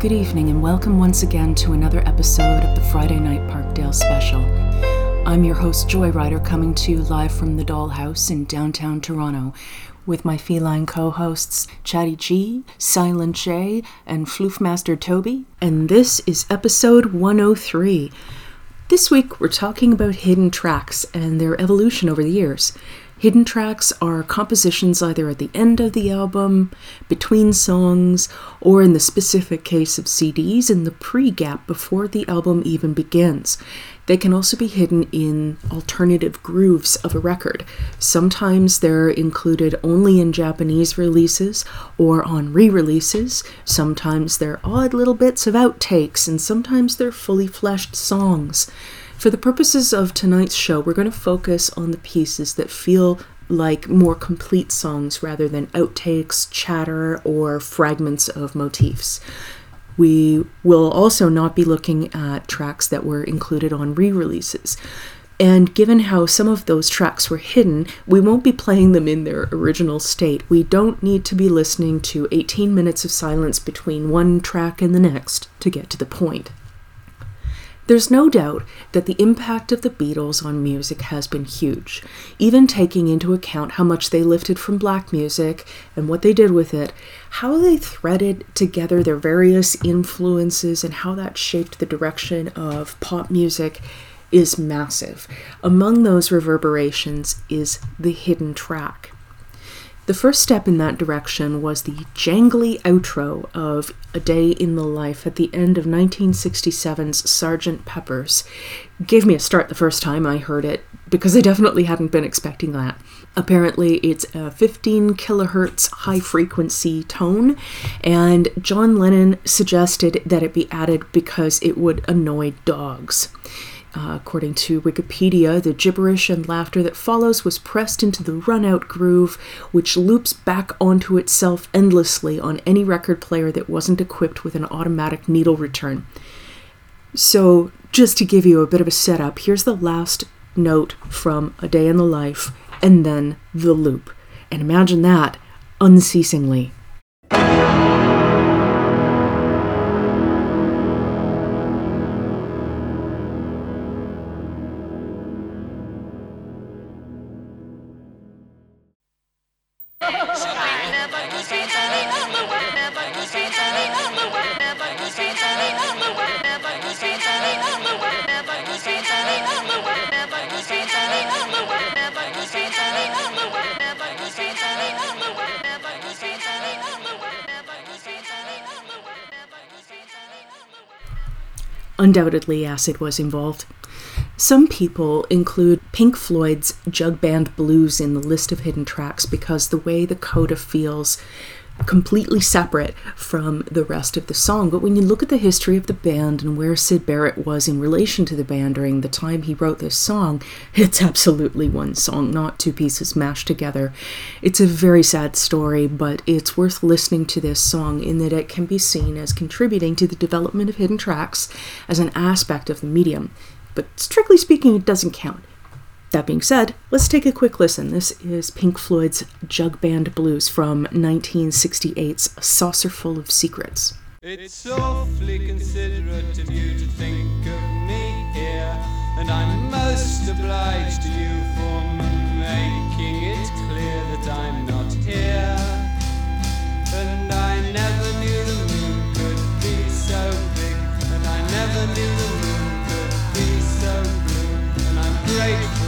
Good evening, and welcome once again to another episode of the Friday Night Parkdale Special. I'm your host, Joy Rider, coming to you live from the Dollhouse in downtown Toronto with my feline co hosts, Chatty G, Silent J, and Floofmaster Toby, and this is episode 103. This week, we're talking about hidden tracks and their evolution over the years. Hidden tracks are compositions either at the end of the album, between songs, or in the specific case of CDs, in the pre gap before the album even begins. They can also be hidden in alternative grooves of a record. Sometimes they're included only in Japanese releases or on re releases. Sometimes they're odd little bits of outtakes, and sometimes they're fully fleshed songs. For the purposes of tonight's show, we're going to focus on the pieces that feel like more complete songs rather than outtakes, chatter, or fragments of motifs. We will also not be looking at tracks that were included on re releases. And given how some of those tracks were hidden, we won't be playing them in their original state. We don't need to be listening to 18 minutes of silence between one track and the next to get to the point. There's no doubt that the impact of the Beatles on music has been huge, even taking into account how much they lifted from black music and what they did with it, how they threaded together their various influences, and how that shaped the direction of pop music is massive. Among those reverberations is the hidden track. The first step in that direction was the jangly outro of A Day in the Life at the end of 1967's Sgt. Pepper's. Gave me a start the first time I heard it because I definitely hadn't been expecting that. Apparently, it's a 15 kilohertz high frequency tone, and John Lennon suggested that it be added because it would annoy dogs. Uh, according to Wikipedia, the gibberish and laughter that follows was pressed into the run out groove, which loops back onto itself endlessly on any record player that wasn't equipped with an automatic needle return. So, just to give you a bit of a setup, here's the last note from A Day in the Life, and then the loop. And imagine that unceasingly. Undoubtedly, acid was involved. Some people include Pink Floyd's Jug Band Blues in the list of hidden tracks because the way the coda feels completely separate from the rest of the song. But when you look at the history of the band and where Syd Barrett was in relation to the band during the time he wrote this song, it's absolutely one song, not two pieces mashed together. It's a very sad story, but it's worth listening to this song in that it can be seen as contributing to the development of hidden tracks as an aspect of the medium. But strictly speaking, it doesn't count. That being said, let's take a quick listen. This is Pink Floyd's Jug Band Blues from 1968's Saucerful of Secrets. It's awfully considerate of you to think of me here, and I'm most obliged to you for making it clear that I'm not here. And I never knew the moon could be so big, and I never knew the moon could be so blue, and I'm grateful.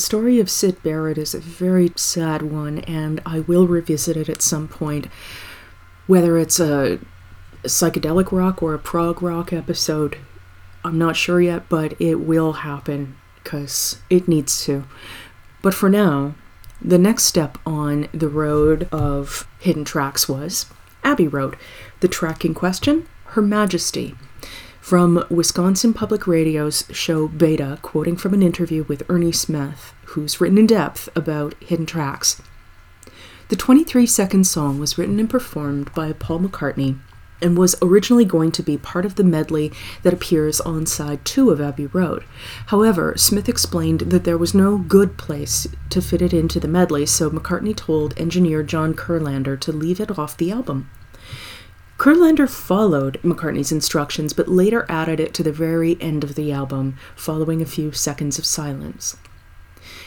Story of Syd Barrett is a very sad one, and I will revisit it at some point. Whether it's a psychedelic rock or a prog rock episode, I'm not sure yet, but it will happen because it needs to. But for now, the next step on the road of hidden tracks was Abbey Road. The track in question, Her Majesty from Wisconsin Public Radio's show Beta, quoting from an interview with Ernie Smith, who's written in depth about hidden tracks. The 23 second song was written and performed by Paul McCartney and was originally going to be part of the medley that appears on side two of Abbey Road. However, Smith explained that there was no good place to fit it into the medley, so McCartney told engineer John Kurlander to leave it off the album. Kurlander followed McCartney's instructions, but later added it to the very end of the album, following a few seconds of silence.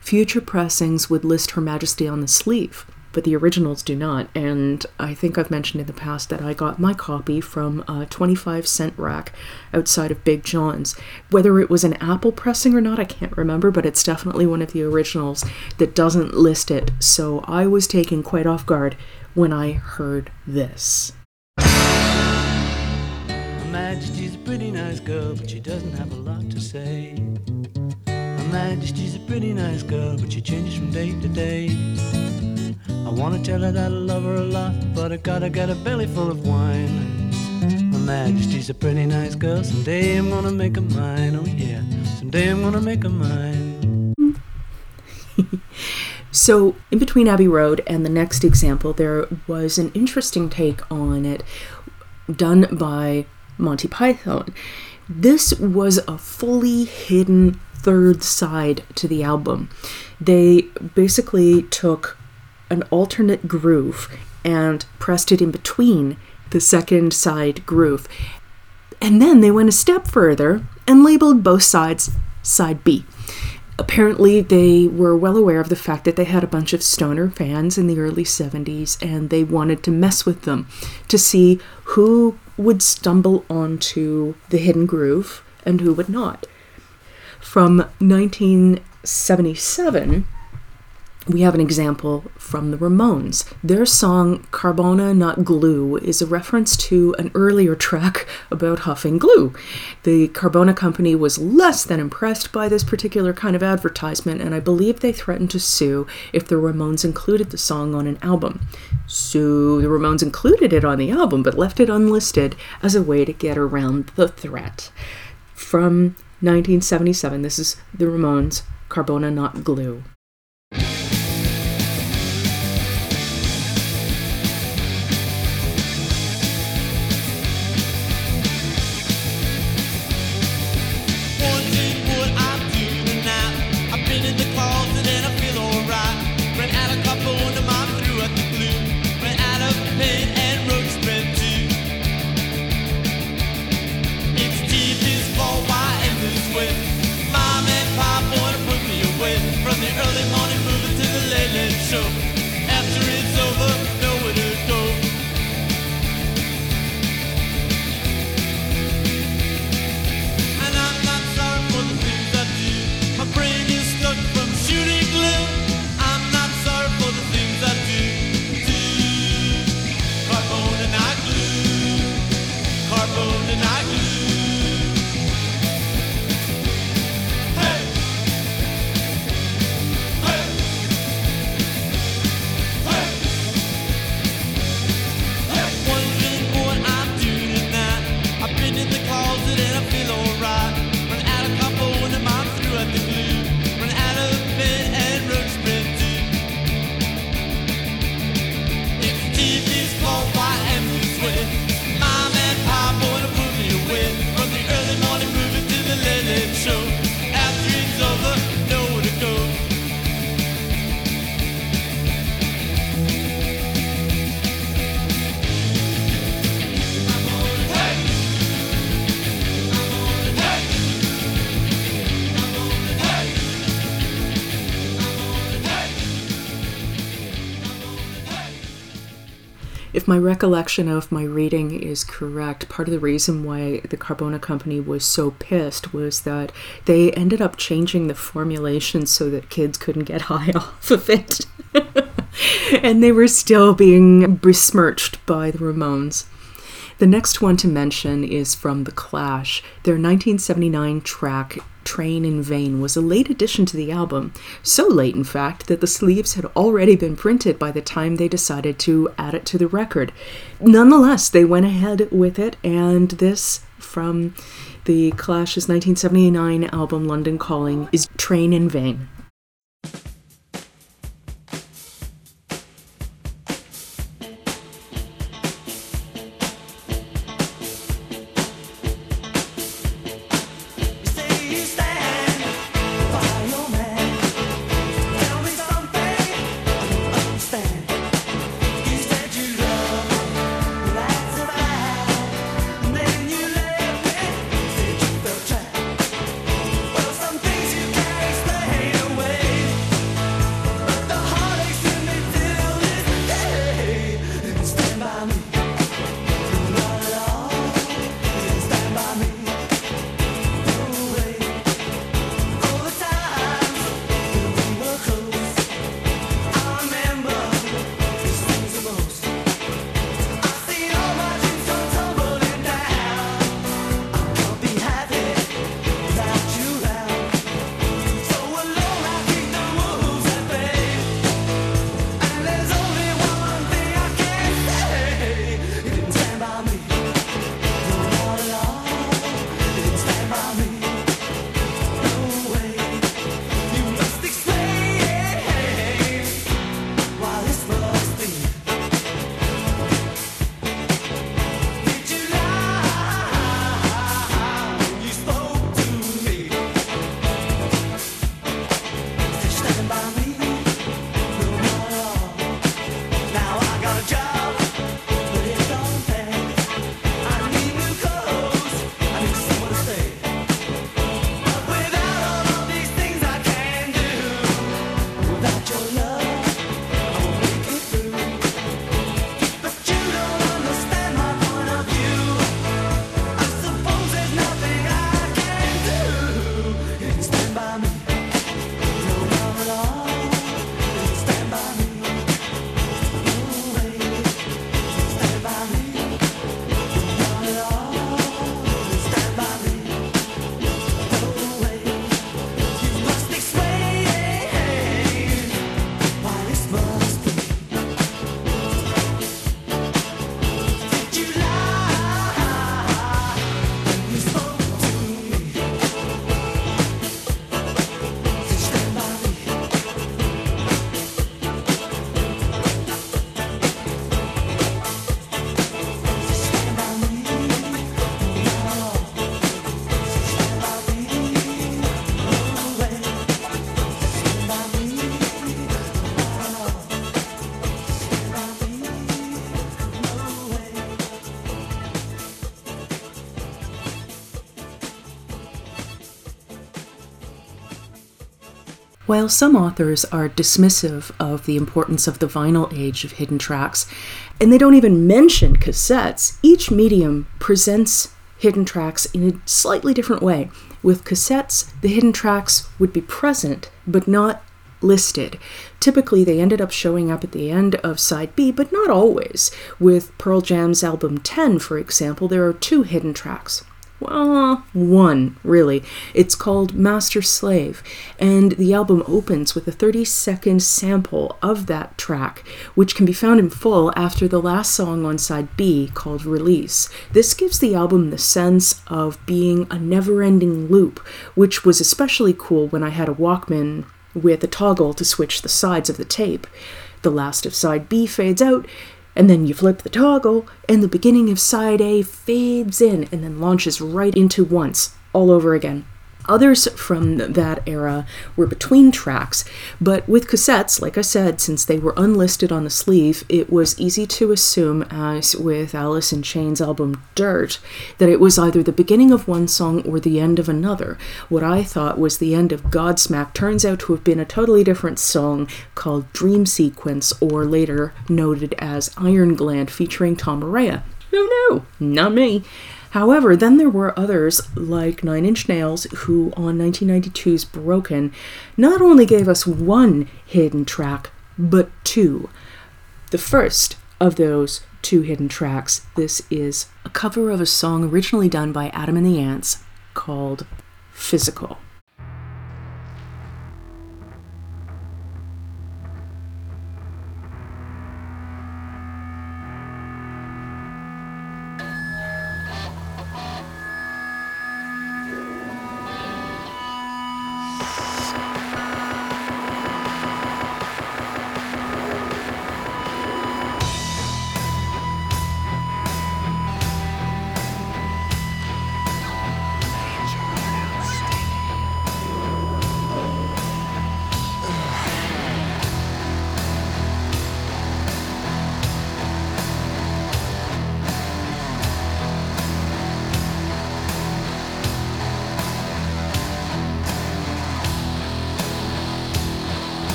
Future pressings would list Her Majesty on the sleeve, but the originals do not, and I think I've mentioned in the past that I got my copy from a 25 cent rack outside of Big John's. Whether it was an Apple pressing or not, I can't remember, but it's definitely one of the originals that doesn't list it, so I was taken quite off guard when I heard this. Majesty's a pretty nice girl, but she doesn't have a lot to say. Her Majesty's a pretty nice girl, but she changes from day to day. I wanna tell her that I love her a lot, but I gotta get a belly full of wine. Her Majesty's a pretty nice girl, someday I'm gonna make her mine, oh yeah, someday I'm gonna make her mine. So, in between Abbey Road and the next example, there was an interesting take on it done by Monty Python. This was a fully hidden third side to the album. They basically took an alternate groove and pressed it in between the second side groove. And then they went a step further and labeled both sides side B. Apparently, they were well aware of the fact that they had a bunch of stoner fans in the early 70s and they wanted to mess with them to see who would stumble onto the hidden groove and who would not. From 1977, we have an example from the Ramones. Their song Carbona Not Glue is a reference to an earlier track about huffing glue. The Carbona company was less than impressed by this particular kind of advertisement, and I believe they threatened to sue if the Ramones included the song on an album. So the Ramones included it on the album but left it unlisted as a way to get around the threat. From 1977, this is the Ramones Carbona Not Glue. If my recollection of my reading is correct, part of the reason why the Carbona Company was so pissed was that they ended up changing the formulation so that kids couldn't get high off of it. and they were still being besmirched by the Ramones. The next one to mention is from The Clash. Their 1979 track Train in Vain was a late addition to the album, so late, in fact, that the sleeves had already been printed by the time they decided to add it to the record. Nonetheless, they went ahead with it, and this from the Clash's 1979 album London Calling is Train in Vain. While some authors are dismissive of the importance of the vinyl age of hidden tracks, and they don't even mention cassettes, each medium presents hidden tracks in a slightly different way. With cassettes, the hidden tracks would be present, but not listed. Typically, they ended up showing up at the end of side B, but not always. With Pearl Jam's album 10, for example, there are two hidden tracks well, one, really. It's called Master Slave, and the album opens with a 30 second sample of that track, which can be found in full after the last song on side B called Release. This gives the album the sense of being a never ending loop, which was especially cool when I had a Walkman with a toggle to switch the sides of the tape. The last of side B fades out, and then you flip the toggle, and the beginning of side A fades in and then launches right into once, all over again. Others from that era were between tracks, but with cassettes, like I said, since they were unlisted on the sleeve, it was easy to assume, as with Alice in Chains' album Dirt, that it was either the beginning of one song or the end of another. What I thought was the end of Godsmack turns out to have been a totally different song called Dream Sequence, or later noted as Iron Gland, featuring Tom Araya. Who knew? Not me. However, then there were others like Nine Inch Nails who, on 1992's Broken, not only gave us one hidden track, but two. The first of those two hidden tracks, this is a cover of a song originally done by Adam and the Ants called Physical.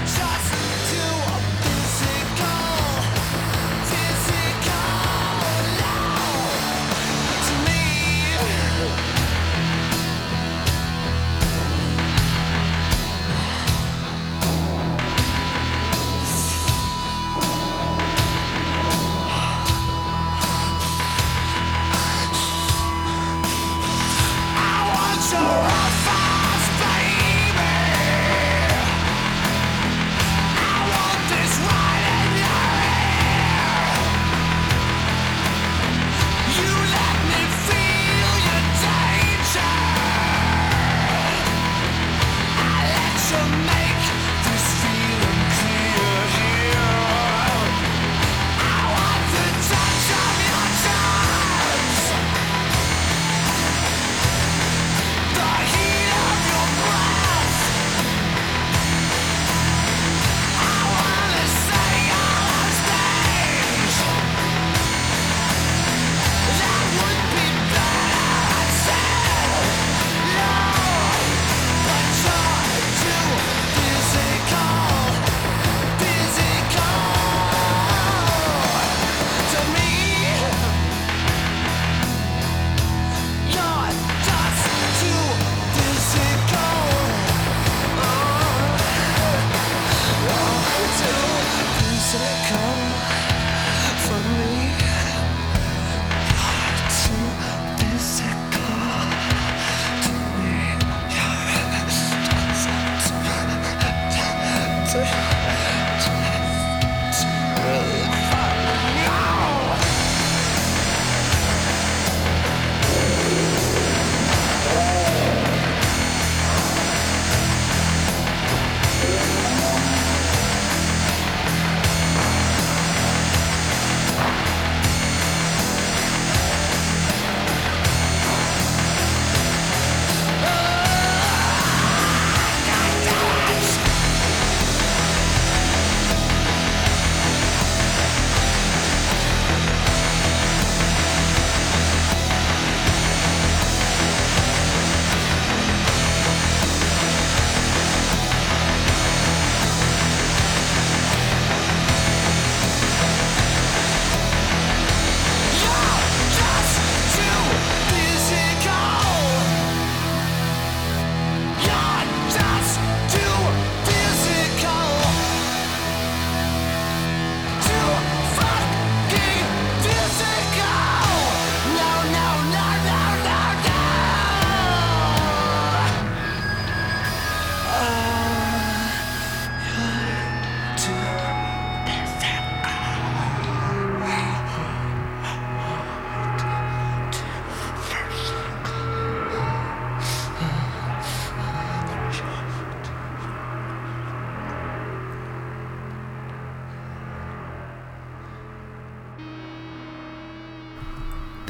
Just.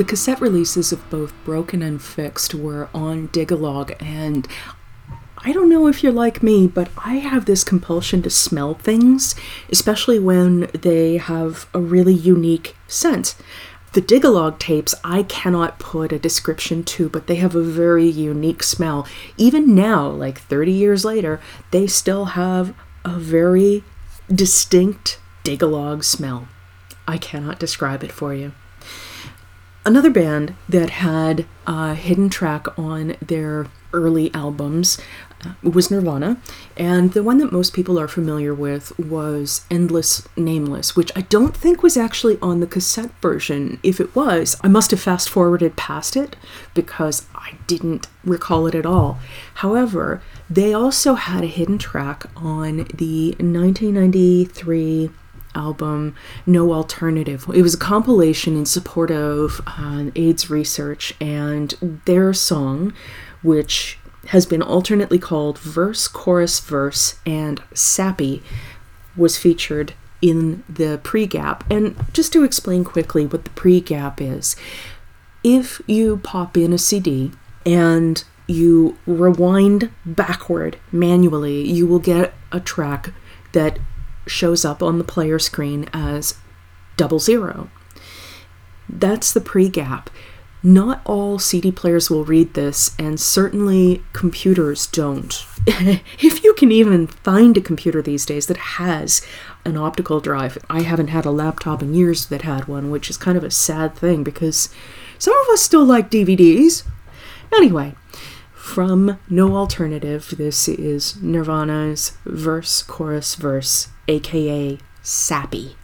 The cassette releases of both Broken and Fixed were on Digalog, and I don't know if you're like me, but I have this compulsion to smell things, especially when they have a really unique scent. The Digalog tapes I cannot put a description to, but they have a very unique smell. Even now, like 30 years later, they still have a very distinct Digalog smell. I cannot describe it for you. Another band that had a hidden track on their early albums uh, was Nirvana, and the one that most people are familiar with was Endless Nameless, which I don't think was actually on the cassette version. If it was, I must have fast forwarded past it because I didn't recall it at all. However, they also had a hidden track on the 1993 album No Alternative. It was a compilation in support of uh, AIDS research, and their song, which has been alternately called Verse, Chorus, Verse, and Sappy, was featured in the pre gap. And just to explain quickly what the pre gap is, if you pop in a CD and you rewind backward manually, you will get a track that shows up on the player screen as double zero. That's the pre gap. Not all CD players will read this, and certainly computers don't. if you can even find a computer these days that has an optical drive, I haven't had a laptop in years that had one, which is kind of a sad thing because some of us still like DVDs. Anyway, from No Alternative, this is Nirvana's verse, chorus, verse, aka Sappy.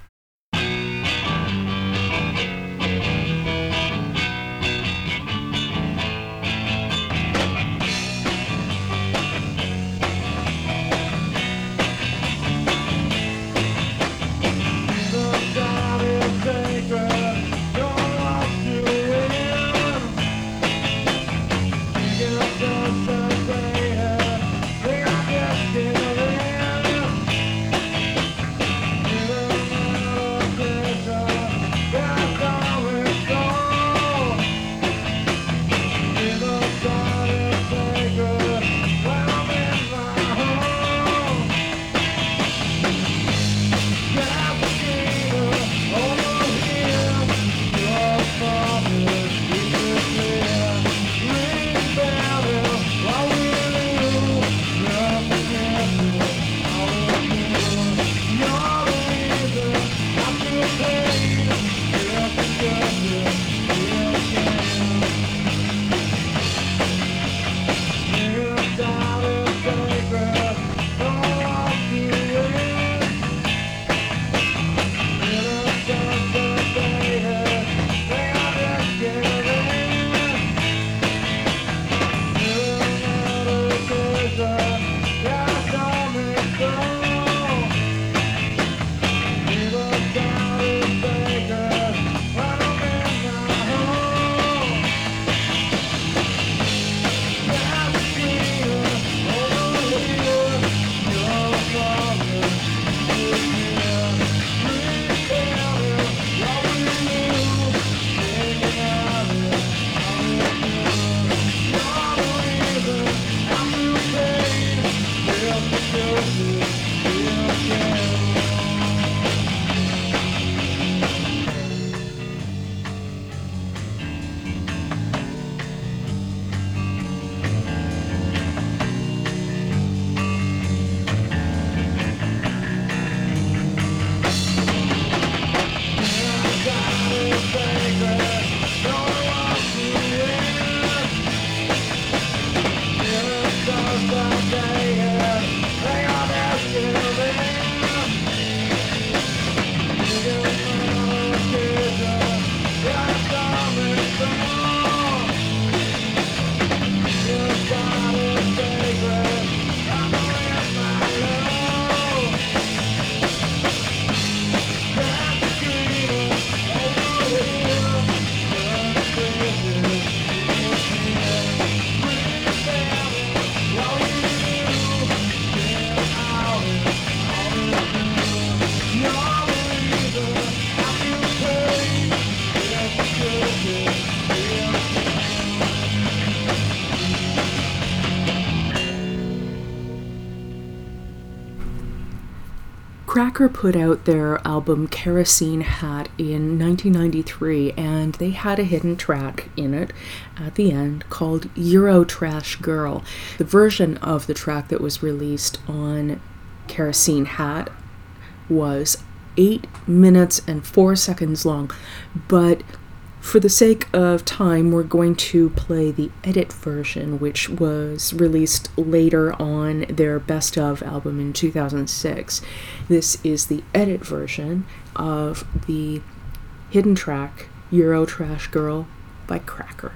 Put out their album Kerosene Hat in 1993, and they had a hidden track in it at the end called Euro Trash Girl. The version of the track that was released on Kerosene Hat was 8 minutes and 4 seconds long, but for the sake of time, we're going to play the edit version, which was released later on their Best of album in 2006. This is the edit version of the hidden track Euro Trash Girl by Cracker.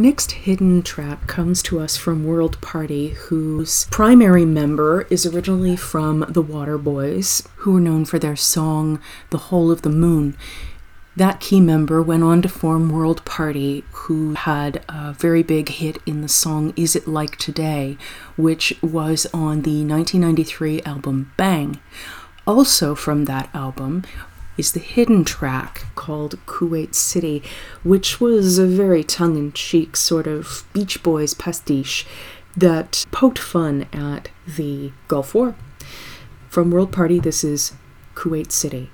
Next hidden track comes to us from World Party, whose primary member is originally from the Waterboys, who were known for their song The Whole of the Moon. That key member went on to form World Party, who had a very big hit in the song Is It Like Today, which was on the 1993 album Bang. Also from that album is the hidden track called Kuwait City, which was a very tongue in cheek sort of Beach Boys pastiche that poked fun at the Gulf War. From World Party, this is Kuwait City.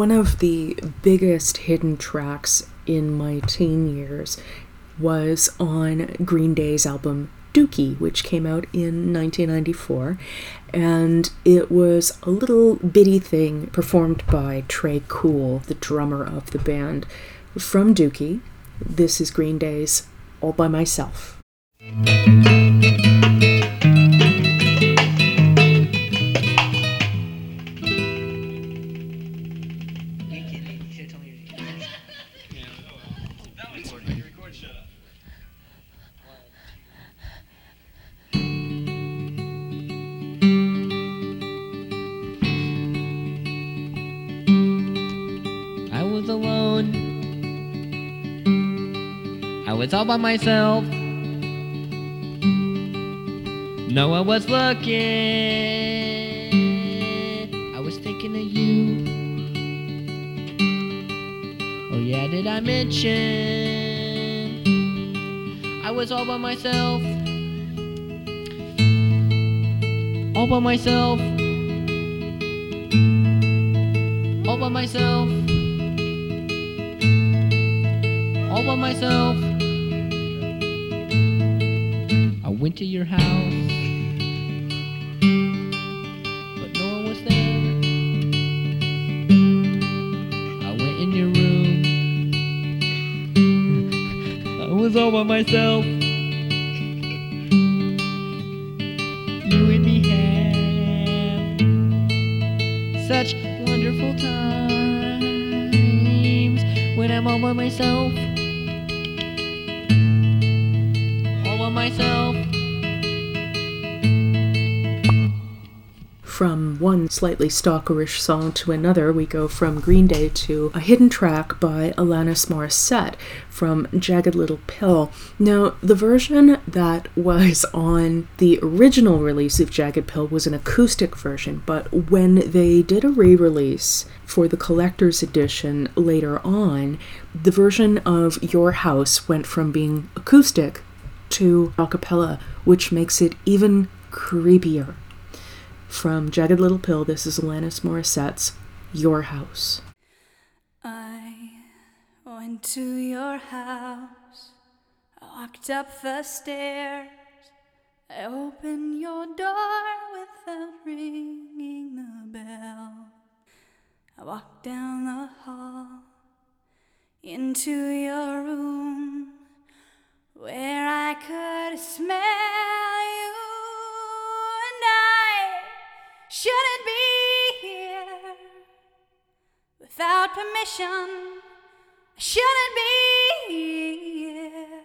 One of the biggest hidden tracks in my teen years was on Green Day's album Dookie, which came out in 1994. And it was a little bitty thing performed by Tré Cool, the drummer of the band. From Dookie, this is Green Day's All by Myself. By myself. No one was looking. I was thinking of you. Oh, yeah, did I mention? I was all by myself. all by myself. All by myself. All by myself. Went to your house, but no one was there. I went in your room. I was all by myself. You and me have such wonderful times when I'm all by myself. All by myself. One slightly stalkerish song to another, we go from Green Day to a hidden track by Alanis Morissette from Jagged Little Pill. Now, the version that was on the original release of Jagged Pill was an acoustic version, but when they did a re release for the collector's edition later on, the version of Your House went from being acoustic to a cappella, which makes it even creepier. From Jagged Little Pill, this is Alanis Morissette's Your House. I went to your house. I walked up the stairs. I opened your door without ringing the bell. I walked down the hall into your room where I could smell you shouldn't be here without permission. I shouldn't be here.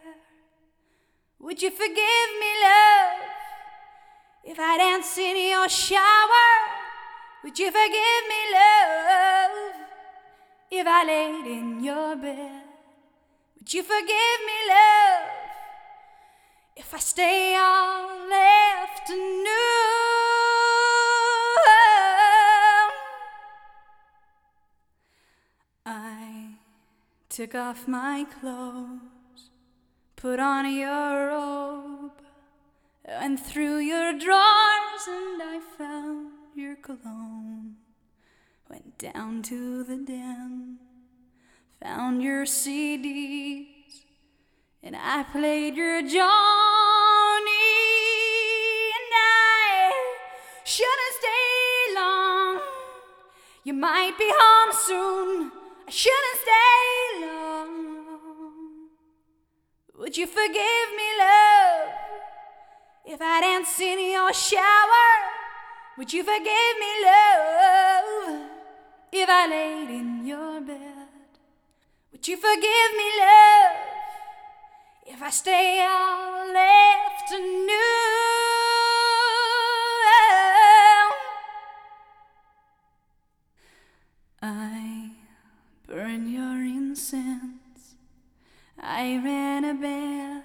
Would you forgive me, love, if I dance in your shower? Would you forgive me, love, if I laid in your bed? Would you forgive me, love, if I stay all afternoon? Took off my clothes, put on your robe, went through your drawers, and I found your cologne. Went down to the den, found your CDs, and I played your Joni. And I shouldn't stay long. You might be home soon. I shouldn't stay long. Would you forgive me, love, if I dance in your shower? Would you forgive me, love, if I laid in your bed? Would you forgive me, love, if I stay all afternoon? Burn your incense. I ran a bath.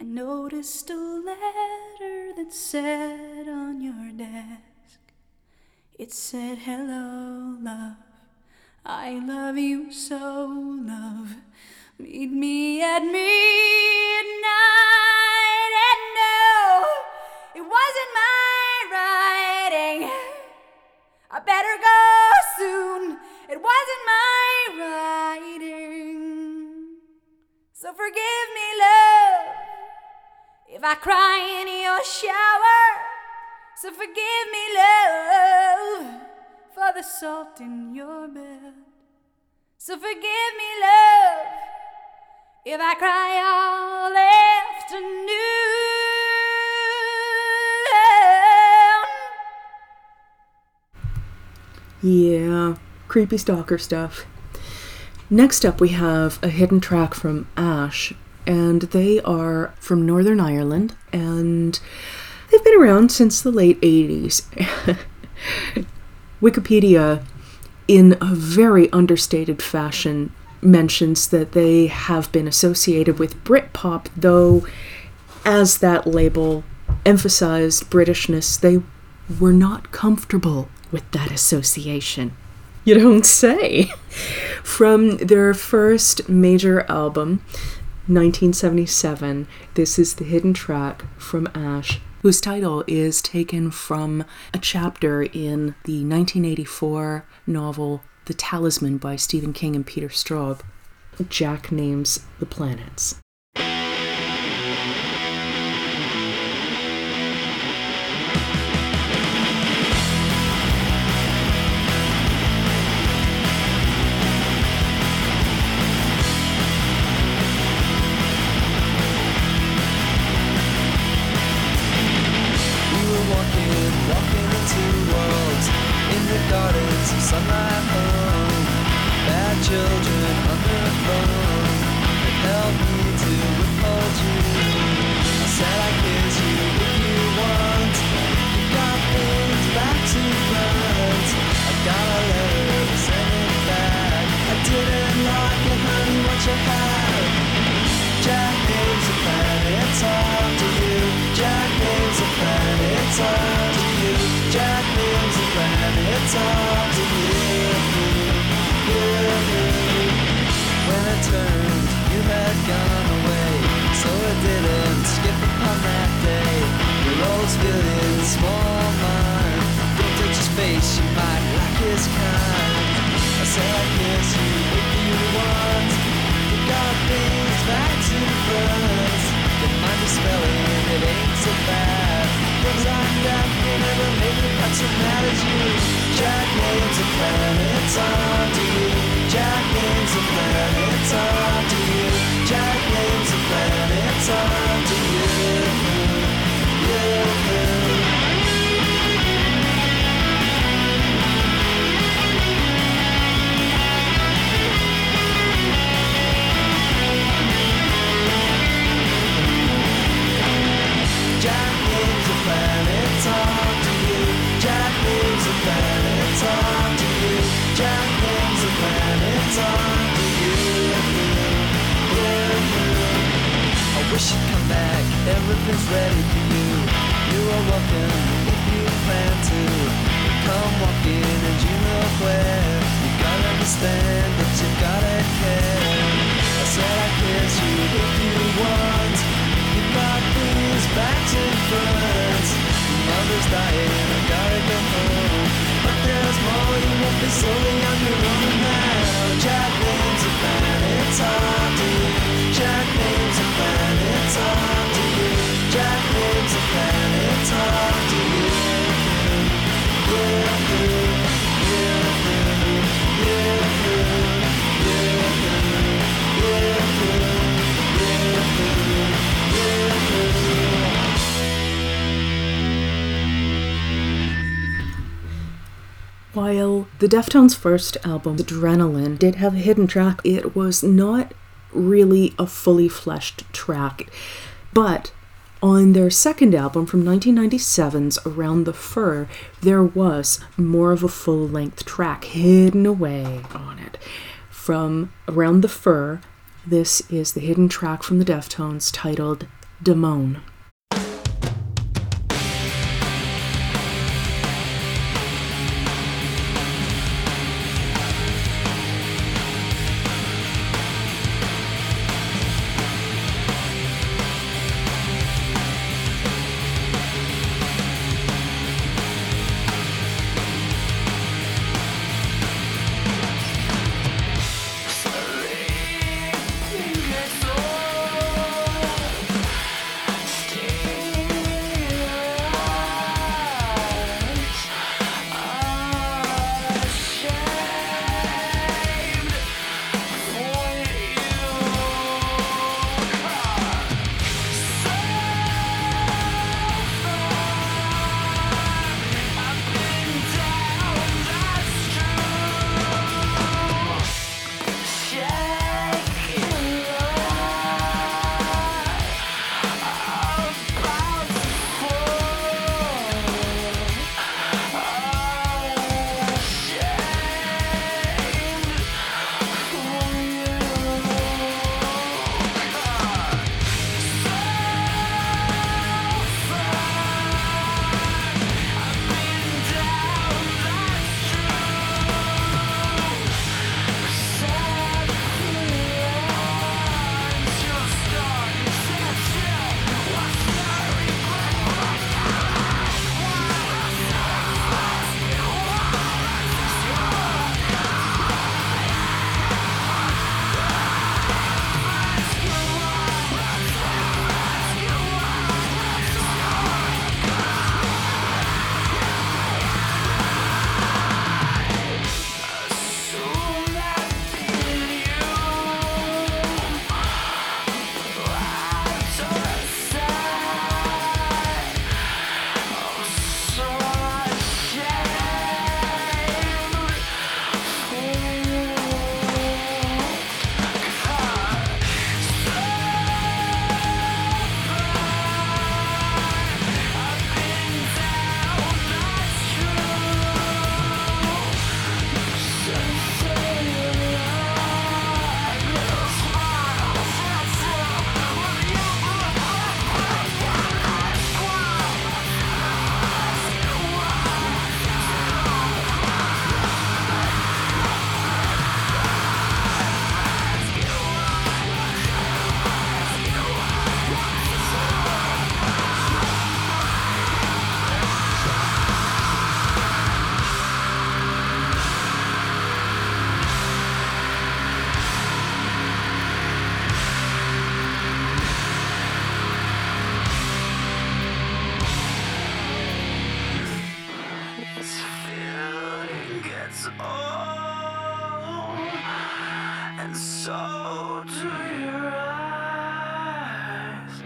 I noticed a letter that sat on your desk. It said, Hello, love. I love you so, love. Meet me at midnight. And no, it wasn't my writing. I better go soon. It wasn't my writing. So forgive me, love, if I cry in your shower. So forgive me, love, for the salt in your bed. So forgive me, love, if I cry all afternoon. Yeah, creepy stalker stuff. Next up, we have a hidden track from Ash, and they are from Northern Ireland, and they've been around since the late 80s. Wikipedia, in a very understated fashion, mentions that they have been associated with Britpop, though, as that label emphasized Britishness, they were not comfortable with that association. You don't say. From their first major album, 1977, this is the hidden track from Ash whose title is taken from a chapter in the 1984 novel The Talisman by Stephen King and Peter Straub. Jack names the planets. Spelling, it ain't so bad. You. Jack names a planet, on to you. Everything's ready for you. You are welcome if you plan to. Come walk in and you know where. You gotta understand that you gotta care. I said I kiss you if you want. You got things back to front. Mother's dying, I gotta go home. Jack the Deftones' first album, Adrenaline, did have a hidden track, it was not really a fully fleshed track. But on their second album from 1997's Around the Fur, there was more of a full length track hidden away on it. From Around the Fur, this is the hidden track from the Deftones titled Damone. its and so do your eyes.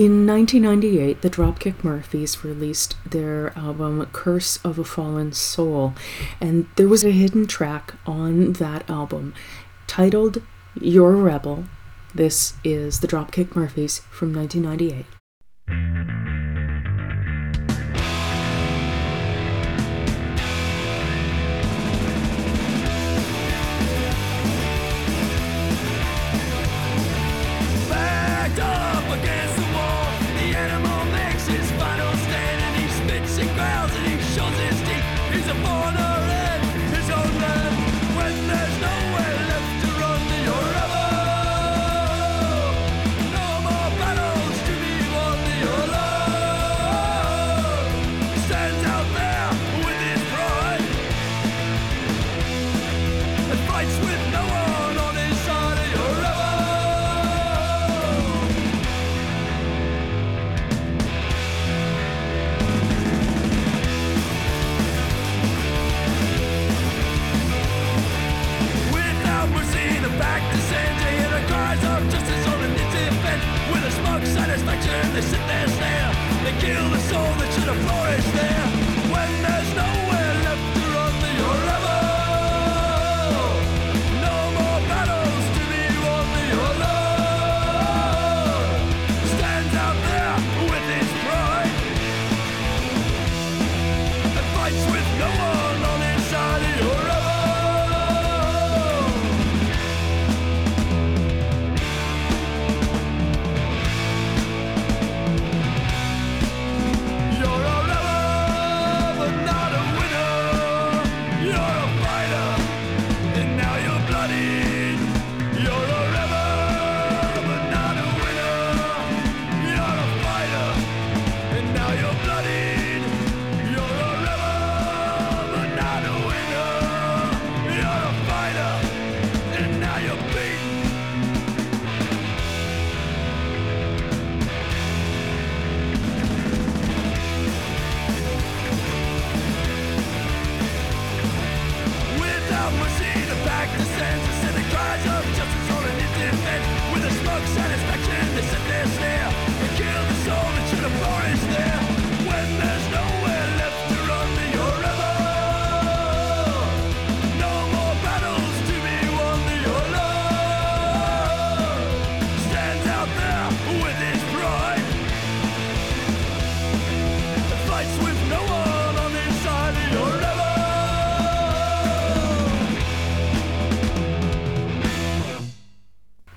In 1998, the Dropkick Murphys released their album Curse of a Fallen Soul, and there was a hidden track on that album titled You're a Rebel. This is the Dropkick Murphys from 1998.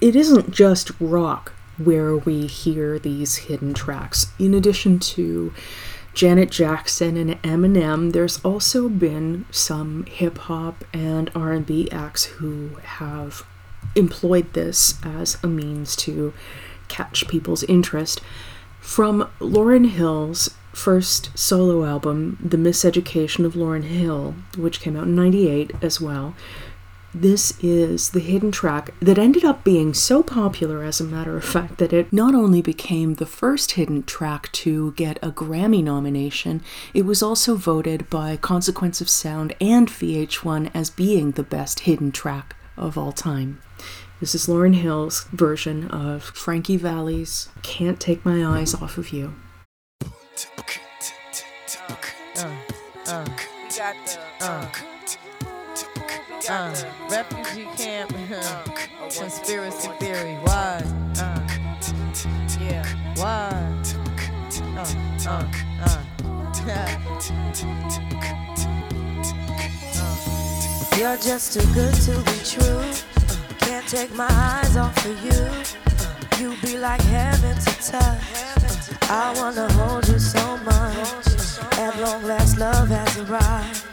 it isn't just rock where we hear these hidden tracks. In addition to Janet Jackson and Eminem, there's also been some hip hop and R&B acts who have employed this as a means to catch people's interest. From Lauryn Hill's first solo album, The Miseducation of Lauryn Hill, which came out in 98 as well, this is the hidden track that ended up being so popular, as a matter of fact, that it not only became the first hidden track to get a Grammy nomination, it was also voted by Consequence of Sound and VH1 as being the best hidden track of all time. This is Lauryn Hill's version of Frankie Valli's Can't Take My Eyes Off of You. Uh, refugee camp, conspiracy theory. Why? Uh, yeah. Why? Uh, uh, uh. You're just too good to be true. Can't take my eyes off of you. You be like heaven to touch. I wanna hold you so much. At long last, love has arrived.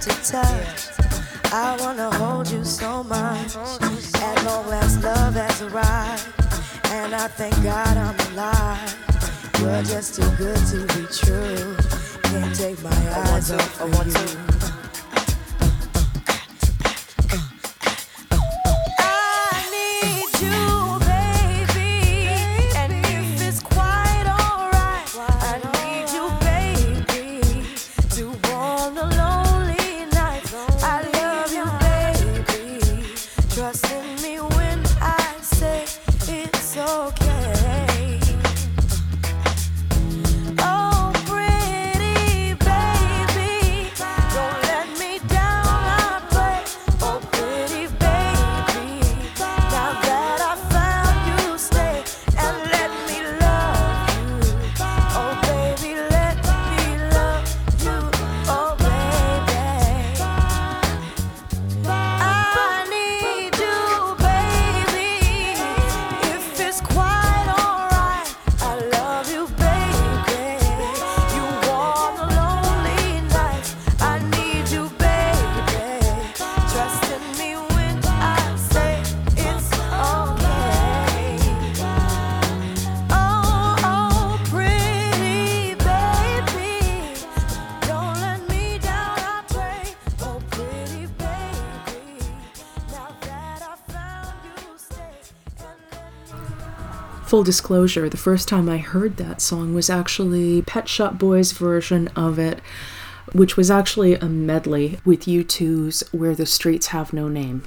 To touch. I wanna hold you so much. At long last, love has arrived. And I thank God I'm alive. You're just too good to be true. Can't take my eyes off of you. Full disclosure, the first time I heard that song was actually Pet Shop Boys' version of it, which was actually a medley with U2's Where the Streets Have No Name.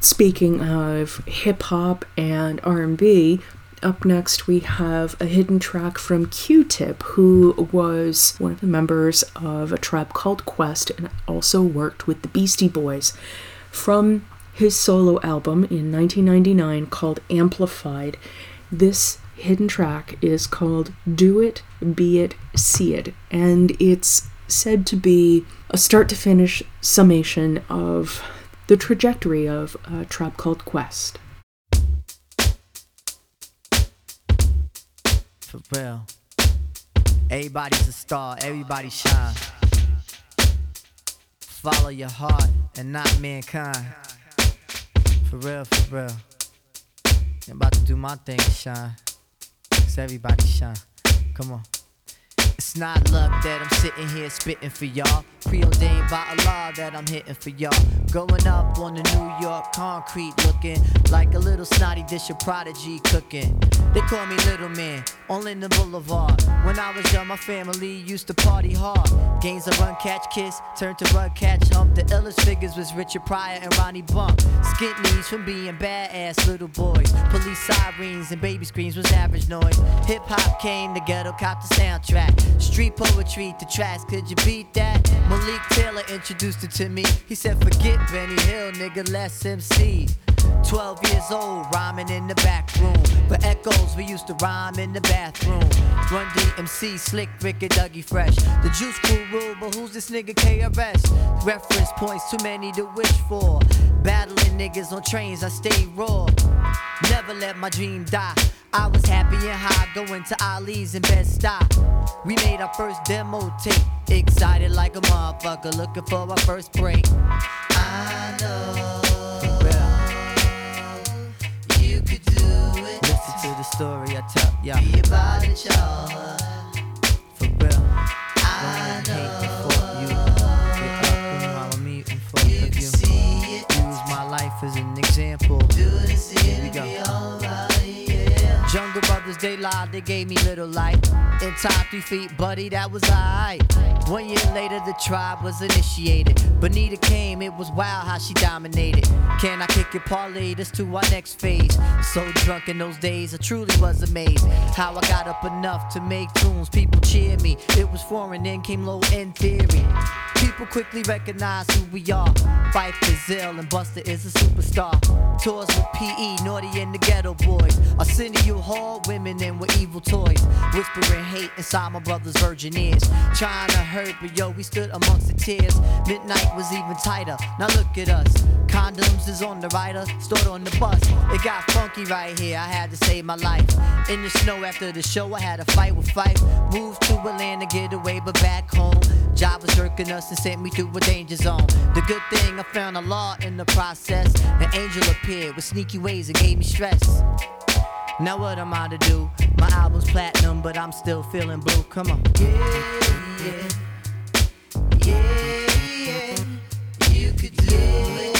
Speaking of hip hop and R&B, up next we have a hidden track from Q-Tip, who was one of the members of a tribe called Quest and also worked with the Beastie Boys. From his solo album in 1999 called Amplified, this hidden track is called Do It, Be It, See It, and it's said to be a start to finish summation of the trajectory of a tribe called Quest. For real. Everybody's a star, everybody shine. Follow your heart and not mankind. For real, for real. About to do my thing, shine. everybody shine. Come on. It's not luck that I'm sitting here spitting for y'all. Preordained by Allah that I'm hitting for y'all. Growing up on the New York concrete, looking like a little snotty dish of prodigy cooking. They call me Little Man on the Boulevard. When I was young, my family used to party hard. Games of run, catch, kiss, turn to run, catch, hump. The illest figures was Richard Pryor and Ronnie Bump. Skint knees from being badass little boys. Police sirens and baby screams was average noise. Hip hop came, the ghetto cop the soundtrack. Street poetry to trash, could you beat that? Malik Taylor introduced it to me. He said, forget Benny Hill, nigga, let's MC. 12 years old, rhyming in the back room. For echoes, we used to rhyme in the bathroom. Run DMC, Slick Rick and Dougie Fresh. The Juice Crew rule, but who's this nigga KRS? Reference points, too many to wish for. Battling niggas on trains, I stay raw. Never let my dream die. I was happy and high, going to Ali's and Best Stop. We made our first demo tape. Excited like a motherfucker, looking for our first break. I know do it. Listen to the story I tell, yeah. Be about it, y'all. For real. I know They gave me little light. In time, three feet, buddy, that was alright. One year later, the tribe was initiated. Bonita came, it was wild how she dominated. Can I kick it, parlay this to our next phase? So drunk in those days, I truly was amazed. How I got up enough to make tunes, people cheer me. It was foreign, then came low end theory. People quickly recognize who we are. Phife is ill and Buster is a superstar. Tours with PE, Naughty and the Geto Boys. Arsenio Hall, women and with evil toys. Whispering hate inside my brother's virgin ears. Trying to hurt, but yo, we stood amongst the tears. Midnight was even tighter. Now look at us. Condoms is on the rider, stored on the bus. It got funky right here, I had to save my life. In the snow after the show, I had a fight with Phife. Moved to Atlanta, get away, but back home. Job was jerking us and sent me through a danger zone. The good thing, I found a law in the process. An angel appeared with sneaky ways and gave me stress. Now what am I to do? My album's platinum, but I'm still feeling blue. Come on. Yeah, yeah. Yeah, yeah. You could do it.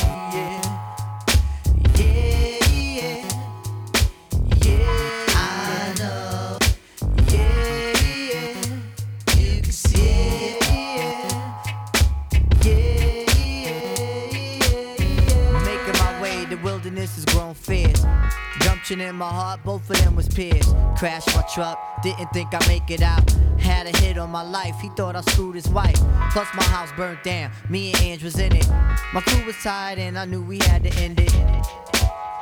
Gumption in my heart, both of them was pierced. Crashed my truck, didn't think I'd make it out. Had a hit on my life, he thought I screwed his wife. Plus my house burnt down, me and Ange was in it. My crew was tired and I knew we had to end it.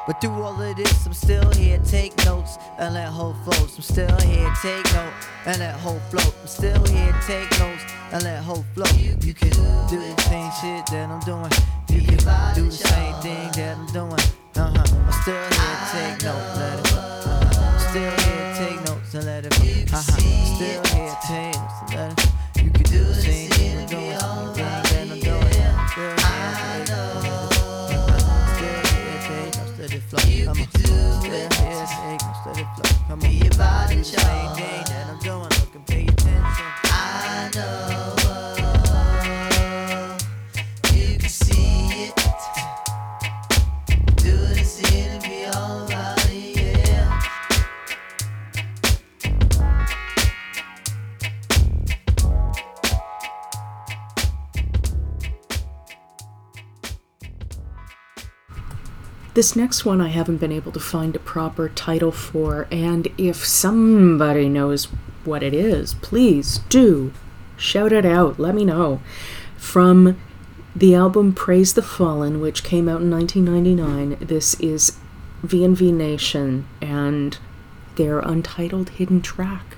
But through all of this, I'm still here, take notes and let hope float. I'm still here, take note and let hope float. I'm still here, take notes and let hope float. You can do the same shit that I'm doing. You can do the same thing that I'm doing. Uh huh. I'm still here, take notes, let it. Uh-huh. Still here, take notes and let it. Uh huh. Still here, take notes and let it flow. You can do the same thing I'm doing. Same thing I'm doing. Still here, take notes. Still here, take notes, let it flow. Come on. Still here, take notes, let it flow. Come on. Do the same thing This next one I haven't been able to find a proper title for, and if somebody knows what it is, please do shout it out. Let me know. From the album Praise the Fallen, which came out in 1999, this is VNV Nation and their untitled hidden track.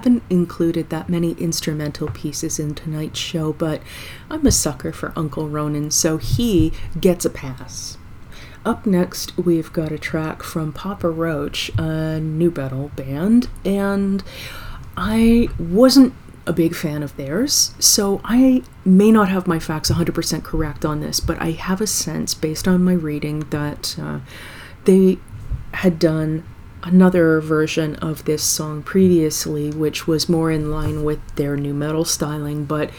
Haven't included that many instrumental pieces in tonight's show, but I'm a sucker for Uncle Ronan, so he gets a pass. Up next, we've got a track from Papa Roach, a nu metal band, and I wasn't a big fan of theirs, so I may not have my facts 100% correct on this, but I have a sense, based on my reading, that uh, they had done another version of this song previously, which was more in line with their nu metal styling, but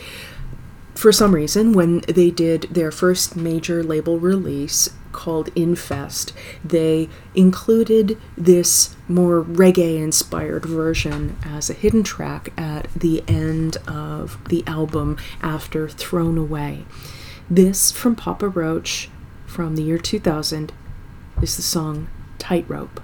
for some reason, when they did their first major label release called Infest, they included this more reggae inspired version as a hidden track at the end of the album after Thrown Away. This from Papa Roach from the year 2000 is the song Tightrope.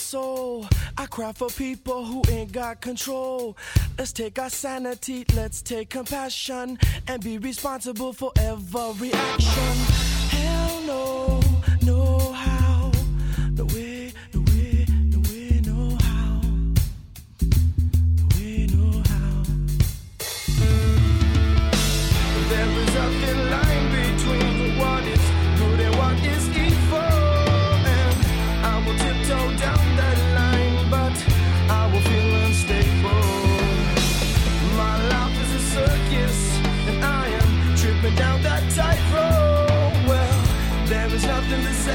Soul. I cry for people who ain't got control. Let's take our sanity, let's take compassion, and be responsible for every action. Am tripping down that tightrope. Well, there is nothing to save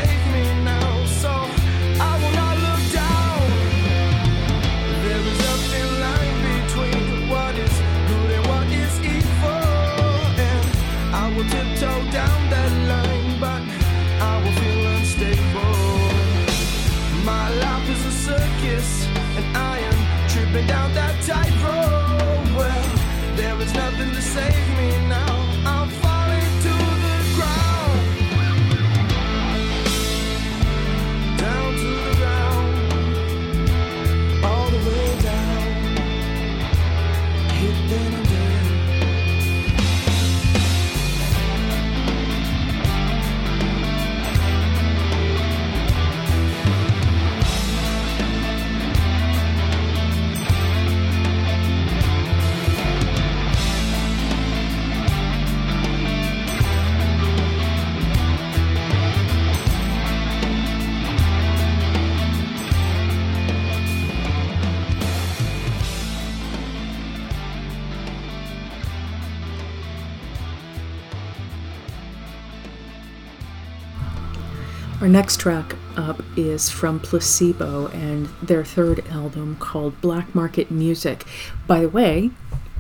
next track up is from Placebo and their third album called Black Market Music. By the way,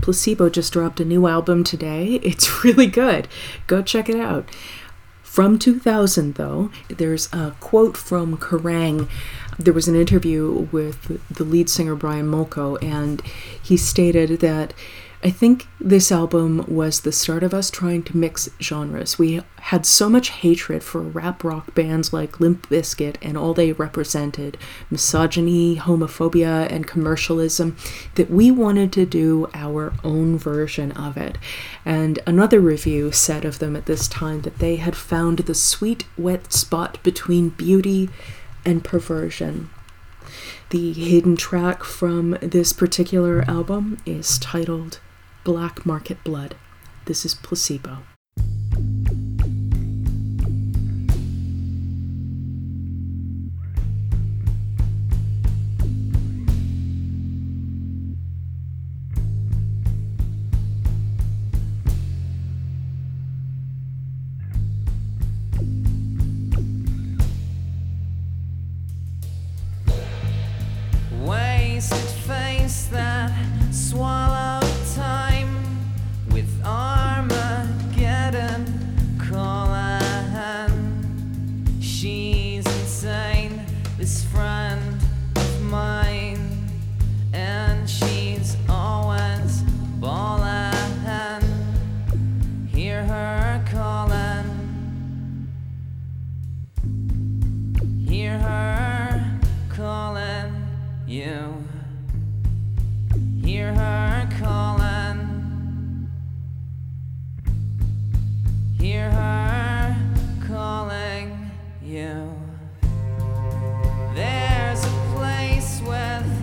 Placebo just dropped a new album today. It's really good. Go check it out. From 2000, though, there's a quote from Kerrang. There was an interview with the lead singer Brian Molko, and he stated that I think this album was the start of us trying to mix genres. We had so much hatred for rap rock bands like Limp Bizkit and all they represented misogyny, homophobia, and commercialism that we wanted to do our own version of it. And another review said of them at this time that they had found the sweet, wet spot between beauty and perversion. The hidden track from this particular album is titled Black Market Blood. This is Placebo. wasted face that swallowed Hear her calling. Hear her calling you. There's a place within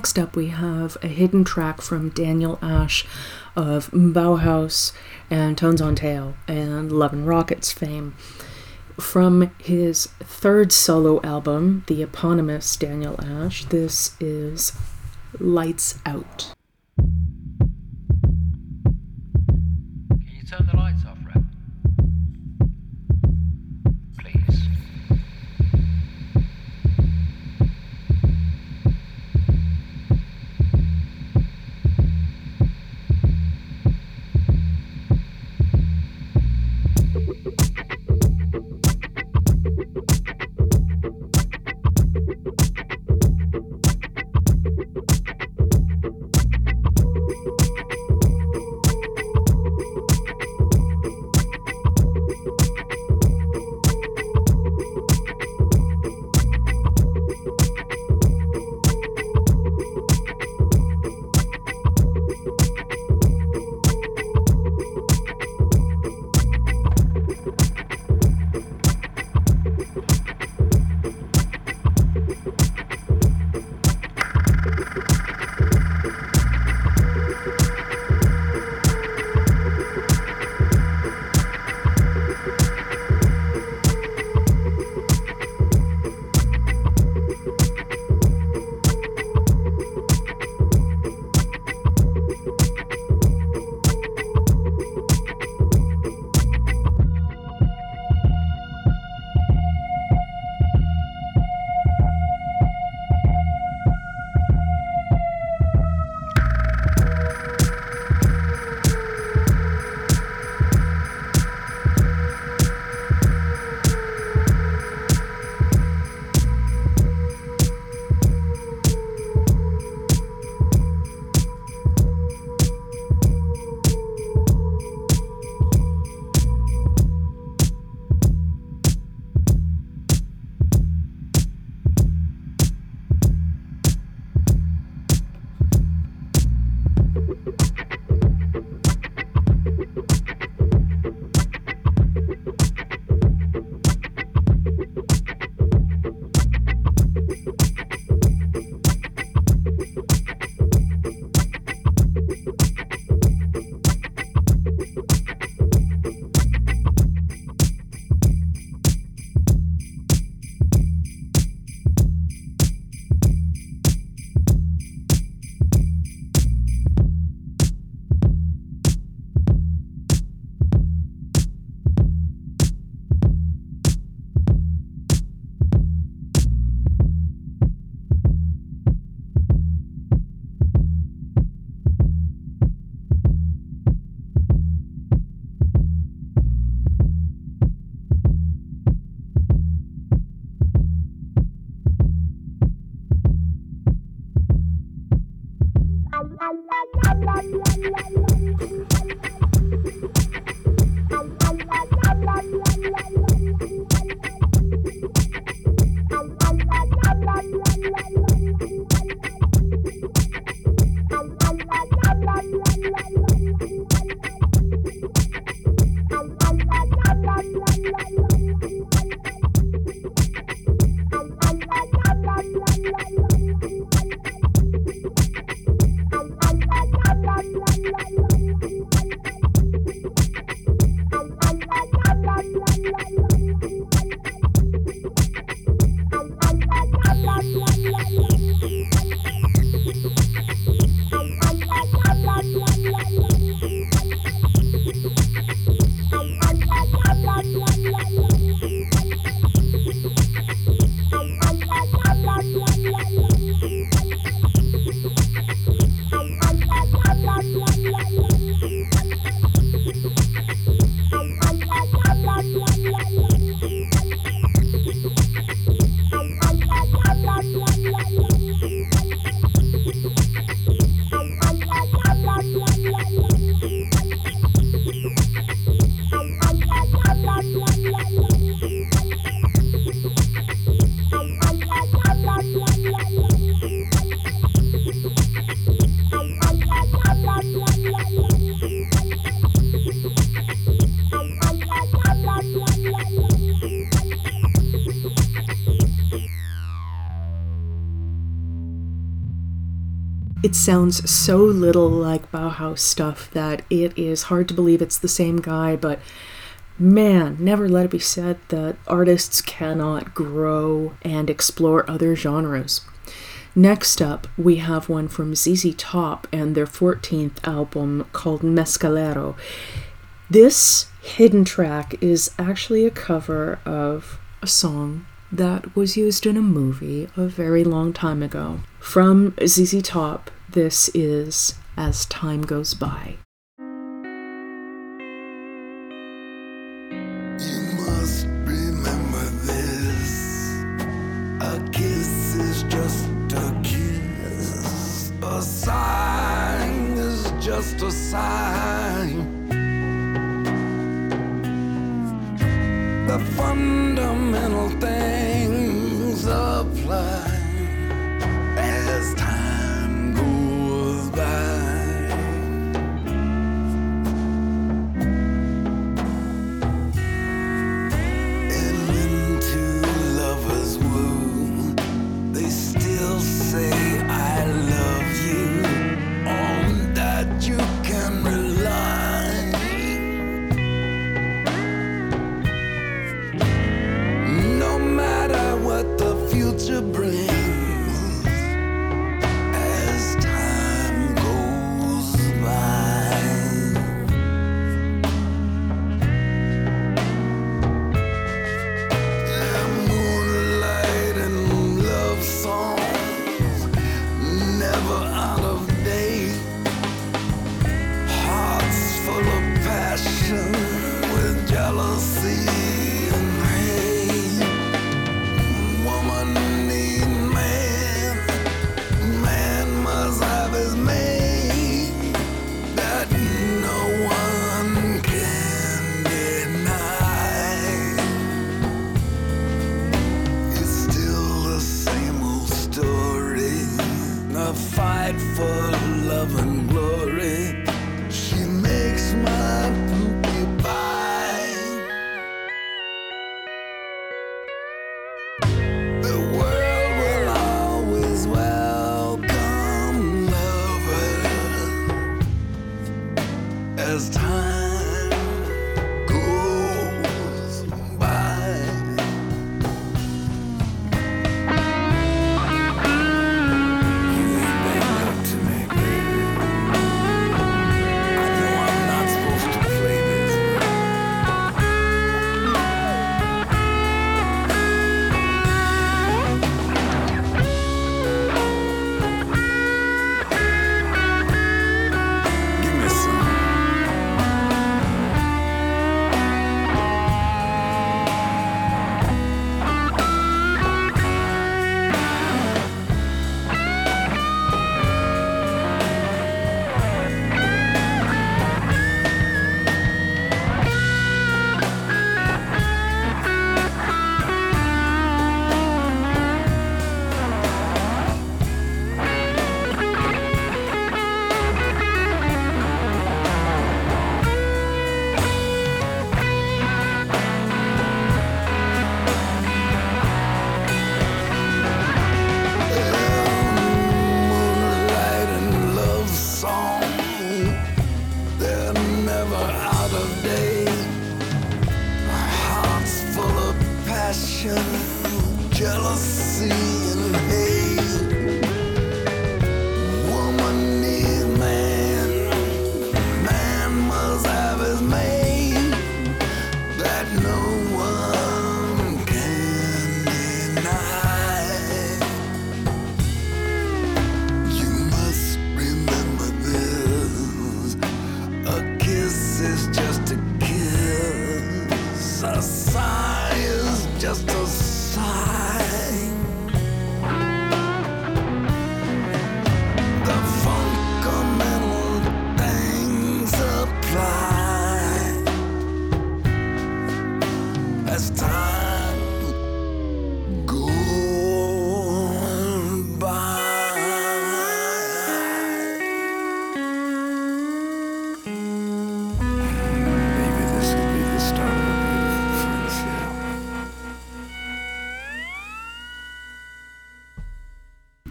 Next up, we have a hidden track from Daniel Ash of Bauhaus and Tones on Tail and Love and Rockets fame. From his third solo album, the eponymous Daniel Ash, this is Lights Out. It sounds so little like Bauhaus stuff that it is hard to believe it's the same guy, but Man, never let it be said that artists cannot grow and explore other genres. Next up, we have one from ZZ Top and their 14th album called Mescalero. This hidden track is actually a cover of a song that was used in a movie a very long time ago. From ZZ Top, this is As Time Goes By. just a sign is just a sign. The fundamental things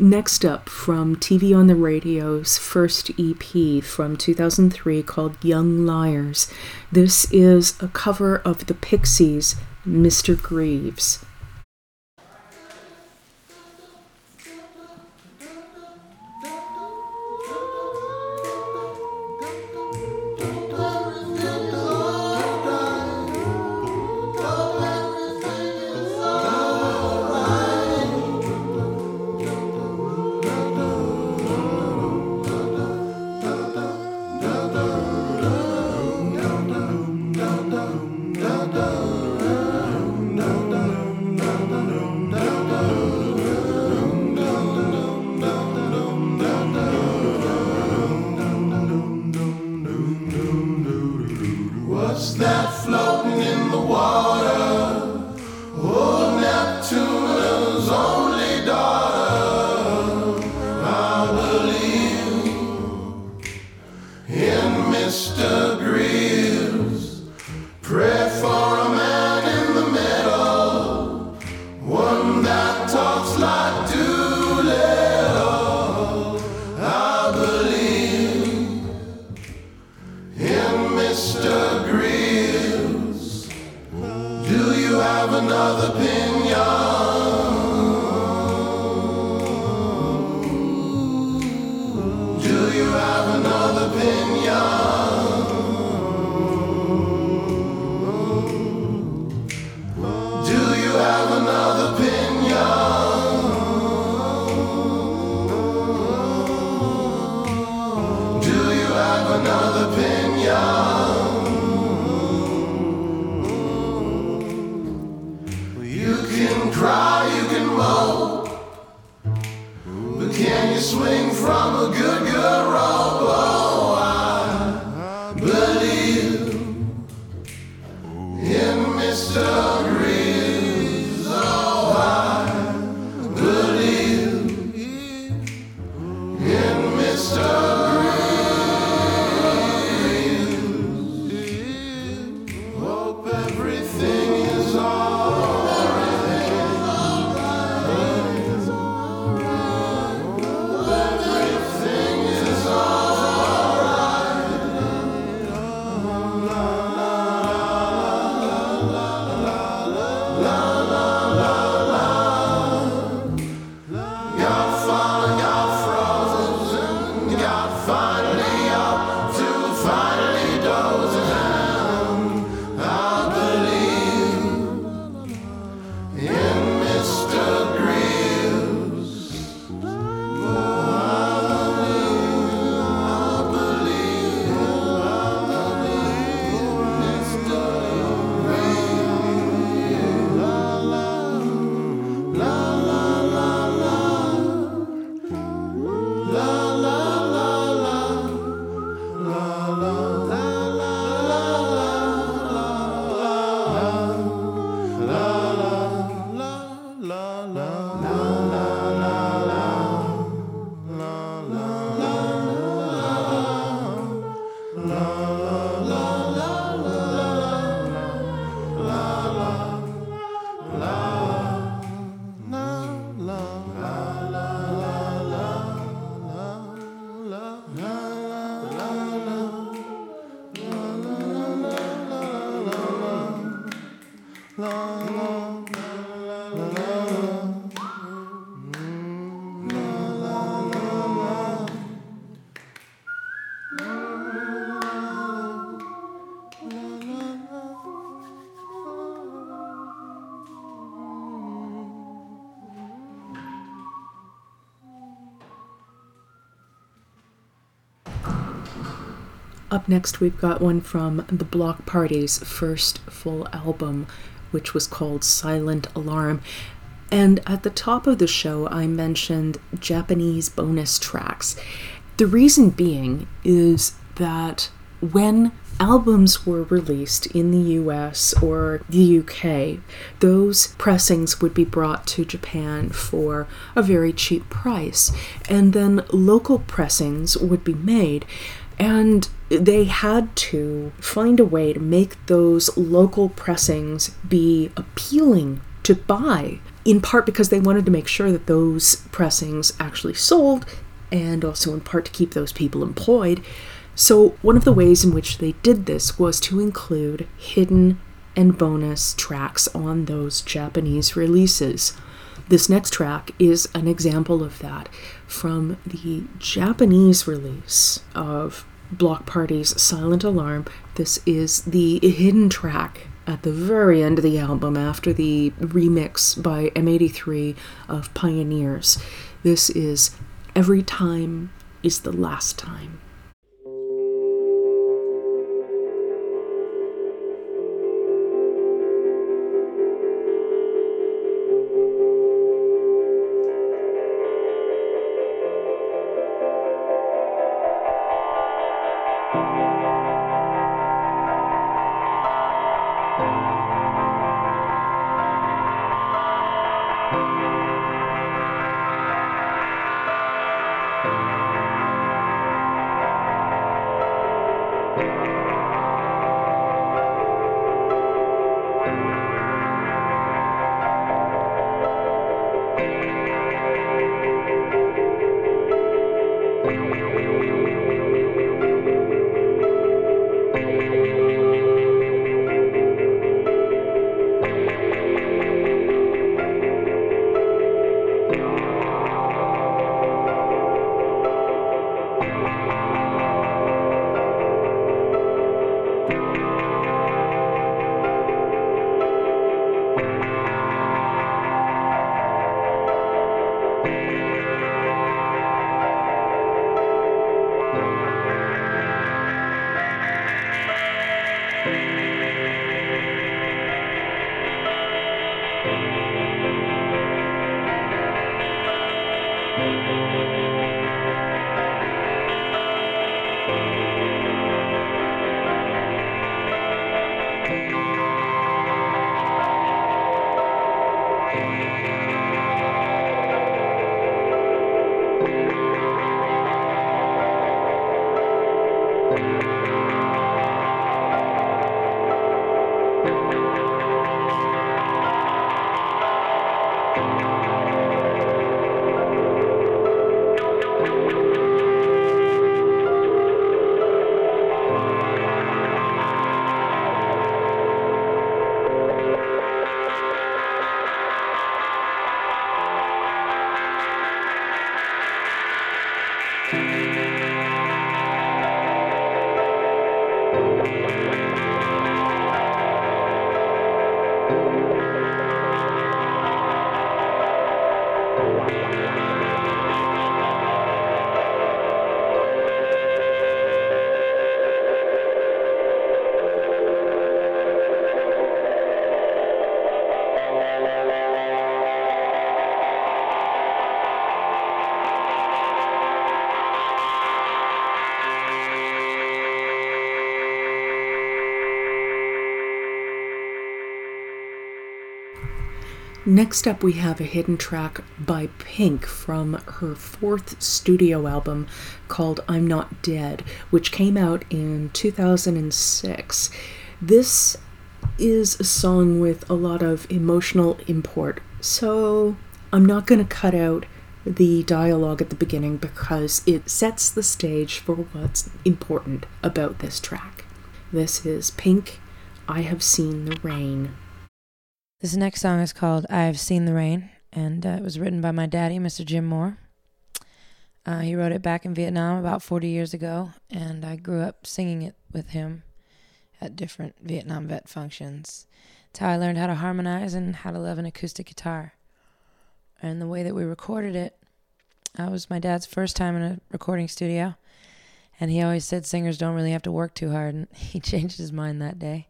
Next up, from TV on the Radio's first EP from 2003 called Young Liars, this is a cover of the Pixies' Mr. Grieves. Up next, we've got one from the Bloc Party's first full album, which was called Silent Alarm. And at the top of the show, I mentioned Japanese bonus tracks. The reason being is that when albums were released in the US or the UK, those pressings would be brought to Japan for a very cheap price. And then local pressings would be made. And they had to find a way to make those local pressings be appealing to buy in part because they wanted to make sure that those pressings actually sold, and also in part to keep those people employed. So, one of the ways in which they did this was to include hidden and bonus tracks on those Japanese releases. This next track is an example of that from the Japanese release of Bloc Party's Silent Alarm. This is the hidden track at the very end of the album after the remix by M83 of Pioneers. This is Every Time is the Last Time. Next up, we have a hidden track by Pink from her fourth studio album called I'm Not Dead, which came out in 2006. This is a song with a lot of emotional import, so I'm not going to cut out the dialogue at the beginning because it sets the stage for what's important about this track. This is Pink, I Have Seen the Rain. This next song is called I've Seen the Rain, and uh, it was written by my daddy, Mr. Jim Moore. Uh, he wrote it back in Vietnam about 40 years ago, and I grew up singing it with him at different Vietnam vet functions. It's how I learned how to harmonize and how to love an acoustic guitar. And the way that we recorded it, uh, was my dad's first time in a recording studio, and he always said singers don't really have to work too hard, and he changed his mind that day.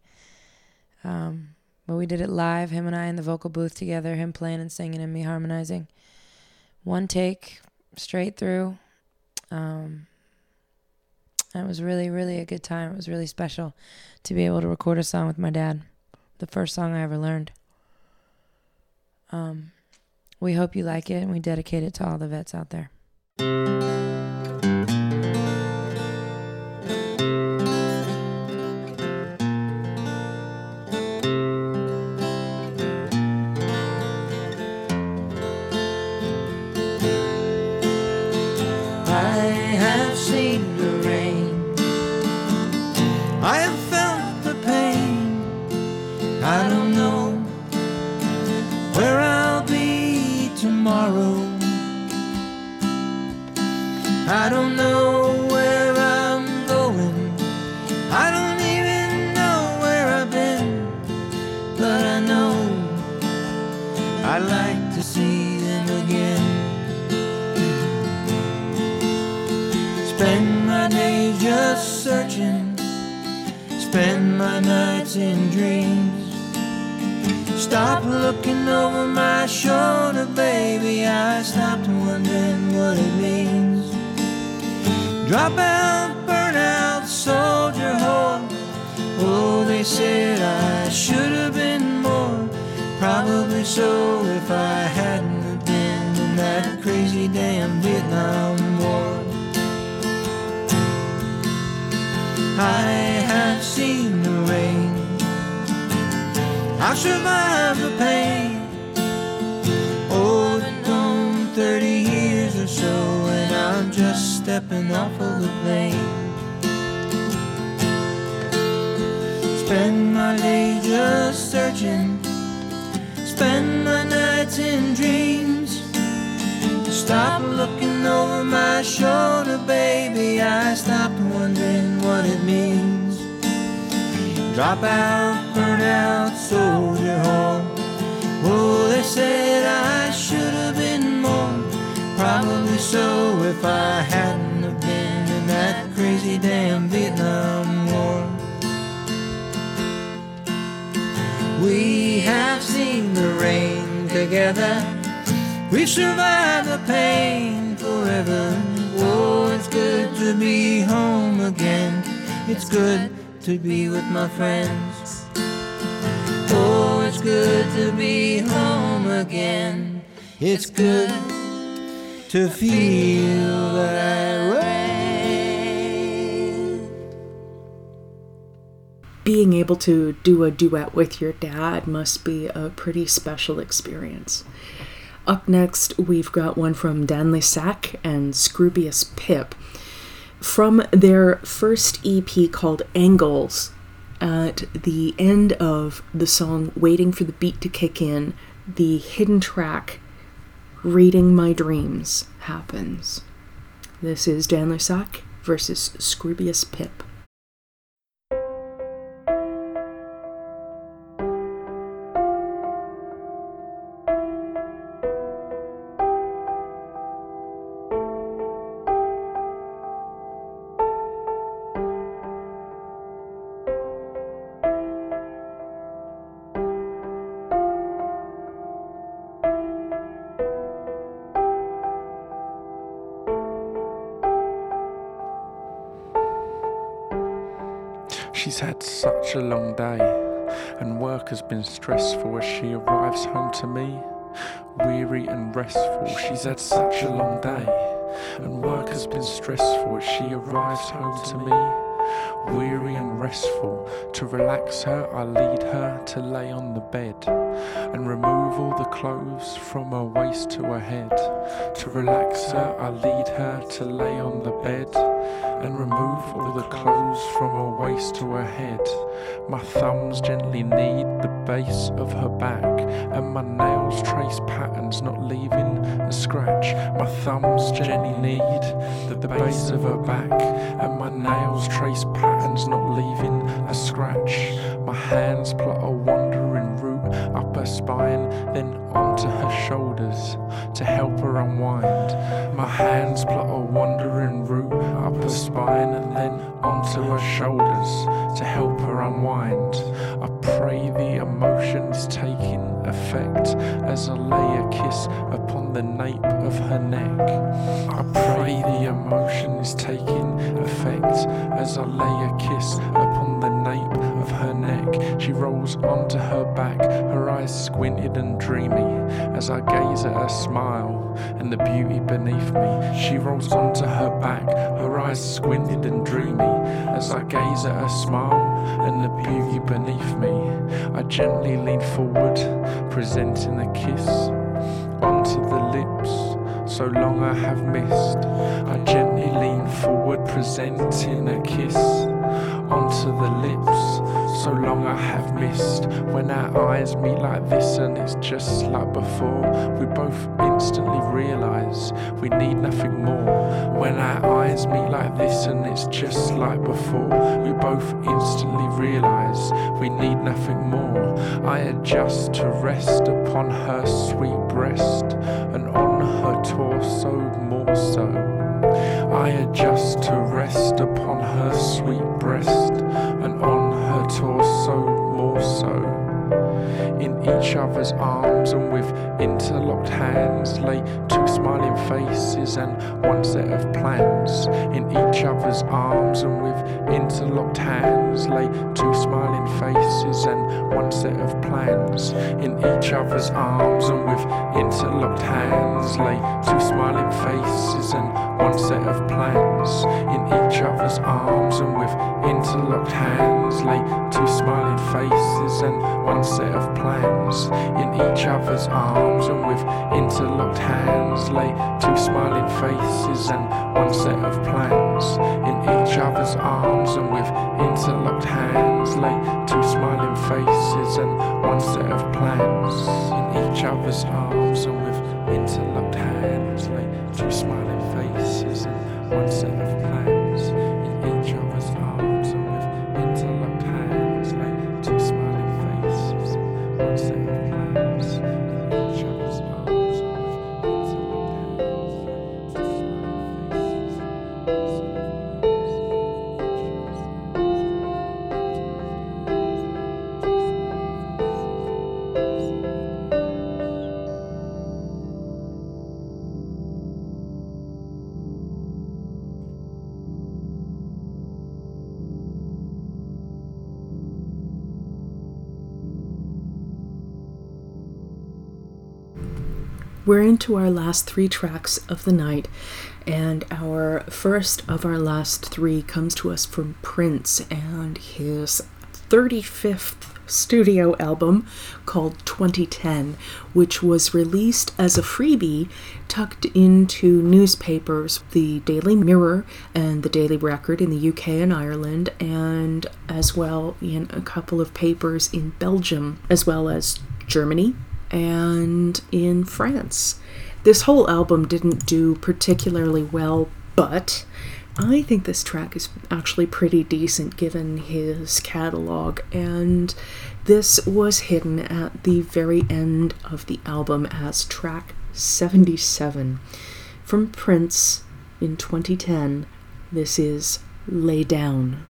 Um, but we did it live, him and I in the vocal booth together, him playing and singing and me harmonizing. One take, straight through. Um, it was really, really a good time. It was really special to be able to record a song with my dad. The first song I ever learned. Um, we hope you like it and we dedicate it to all the vets out there. Spend my days just searching. Spend my nights in dreams. Stop looking over my shoulder, baby. I stopped wondering what it means. Drop out, burn out, soldier whore. Oh, they said I should have been more. Probably so if I hadn't been in that crazy damn Vietnam War. I have seen the rain. I've survived the pain. Oh, been gone 30 years or so, and I'm just stepping off of the plane. Spend my day just searching. Spend my nights in dreams. Stop looking over my shoulder, baby. I stopped wondering what it means. Drop out, burn out, soldier home. Oh, they said I should have been more. Probably so if I hadn't have been in that crazy damn Vietnam War. We have seen the rain together. We've survived the pain forever. Oh, it's good to be home again. It's good to be with my friends. Oh, it's good to be home again. It's good to feel that. Being able to do a duet with your dad must be a pretty special experience. Up next, we've got one from Dan Le Sac and Scroobius Pip. From their first EP called Angles, at the end of the song Waiting for the Beat to Kick In, the hidden track Reading My Dreams happens. This is Dan Le Sac versus Scroobius Pip. She's had such a long day, and work has been stressful as she arrives home to me. Weary and restful, she's had such a long day, and work has been stressful as she arrives home to me. Weary and restful, to relax her, I lead her to lay on the bed and remove all the clothes from her waist to her head. To relax her, I lead her to lay on the bed and remove all the clothes from her waist to her head. My thumbs gently knead the base of her back, and my nails trace patterns, not leaving a scratch. My thumbs gently knead the, base of her back, and my nails trace patterns, not leaving a scratch. My hands plot a wandering route up her spine, then onto her shoulders to help her unwind. My hands plot a wandering her spine and then onto her shoulders to help her unwind. I pray the emotion is taking effect as I lay a kiss upon the nape of her neck. I pray the emotion is taking effect as I lay a kiss upon the nape of her neck. She rolls onto her back, her eyes squinted and dreamy as I gaze at her smile and the beauty beneath me. She rolls onto her back, eyes squinted and dreamy as I gaze at her smile and the beauty beneath me. I gently lean forward, presenting a kiss onto the lips so long I have missed. I gently lean forward, presenting a kiss onto the lips. So long I have missed when our eyes meet like this, and it's just like before. We both instantly realize we need nothing more. When our eyes meet like this, and it's just like before. We both instantly realize we need nothing more. I adjust to rest upon her sweet breast and on her torso more so. I adjust to rest upon her sweet breast and on torso more so. In each other's arms and with interlocked hands lay two smiling faces and one set of plans. In each other's arms and with interlocked hands lay two smiling faces and one set of plans. In each other's arms and with interlocked hands lay two smiling faces and one set of plans. In each other's arms and with interlocked hands lay two smiling faces and one set of plans. In each other's arms and with interlocked hands lay two smiling faces and one set of plans. In each other's arms and with interlocked hands lay two smiling faces and one set of plans. In each other's arms and with interlocked hands lay two smiling faces and one set of Into our last three tracks of the night, and our first of our last three comes to us from Prince and his 35th studio album called 2010, which was released as a freebie tucked into newspapers, the Daily Mirror and the Daily Record in the UK and Ireland, and as well in a couple of papers in Belgium, as well as Germany and in France. This whole album didn't do particularly well, but I think this track is actually pretty decent given his catalog, and this was hidden at the very end of the album as track 77. From Prince in 2010, this is Lay Down.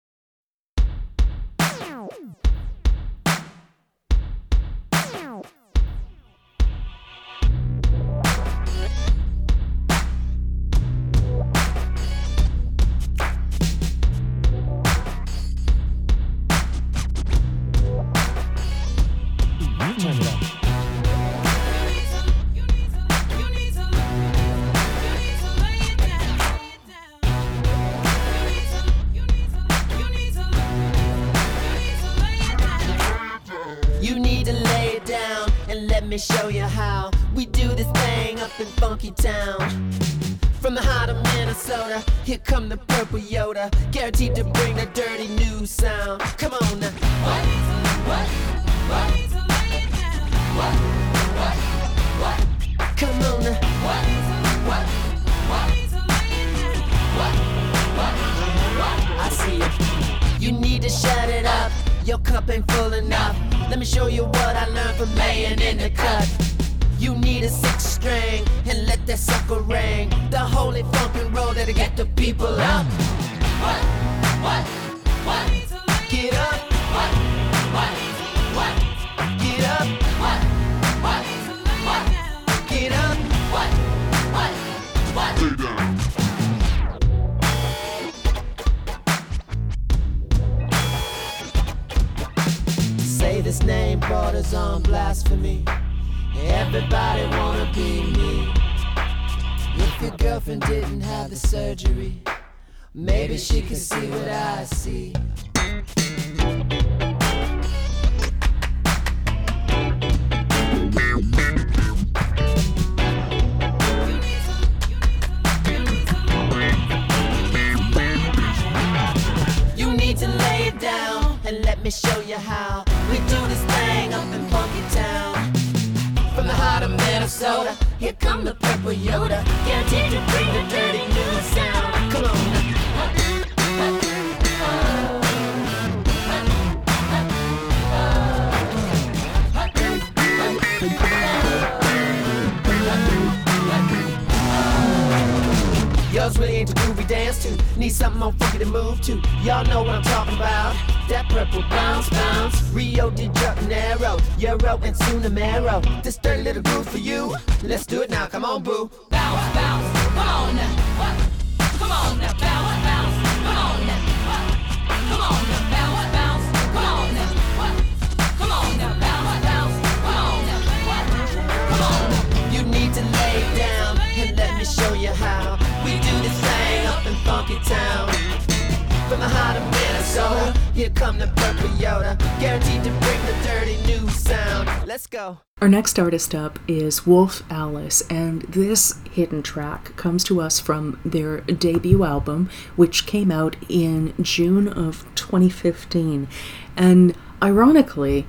is Wolf Alice, and this hidden track comes to us from their debut album, which came out in June of 2015. And ironically,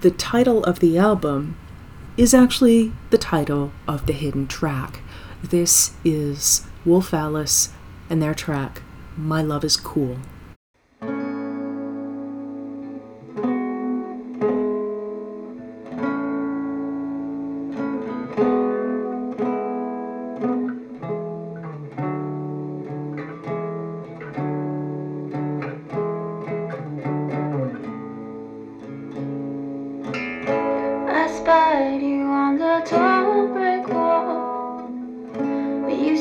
the title of the album is actually the title of the hidden track. This is Wolf Alice and their track, My Love is Cool.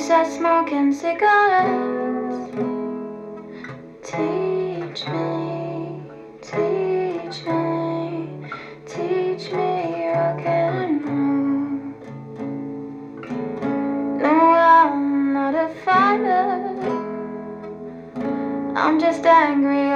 start smoking cigarettes. Teach me, teach me, teach me rock and roll. No, I'm not a fighter. I'm just angry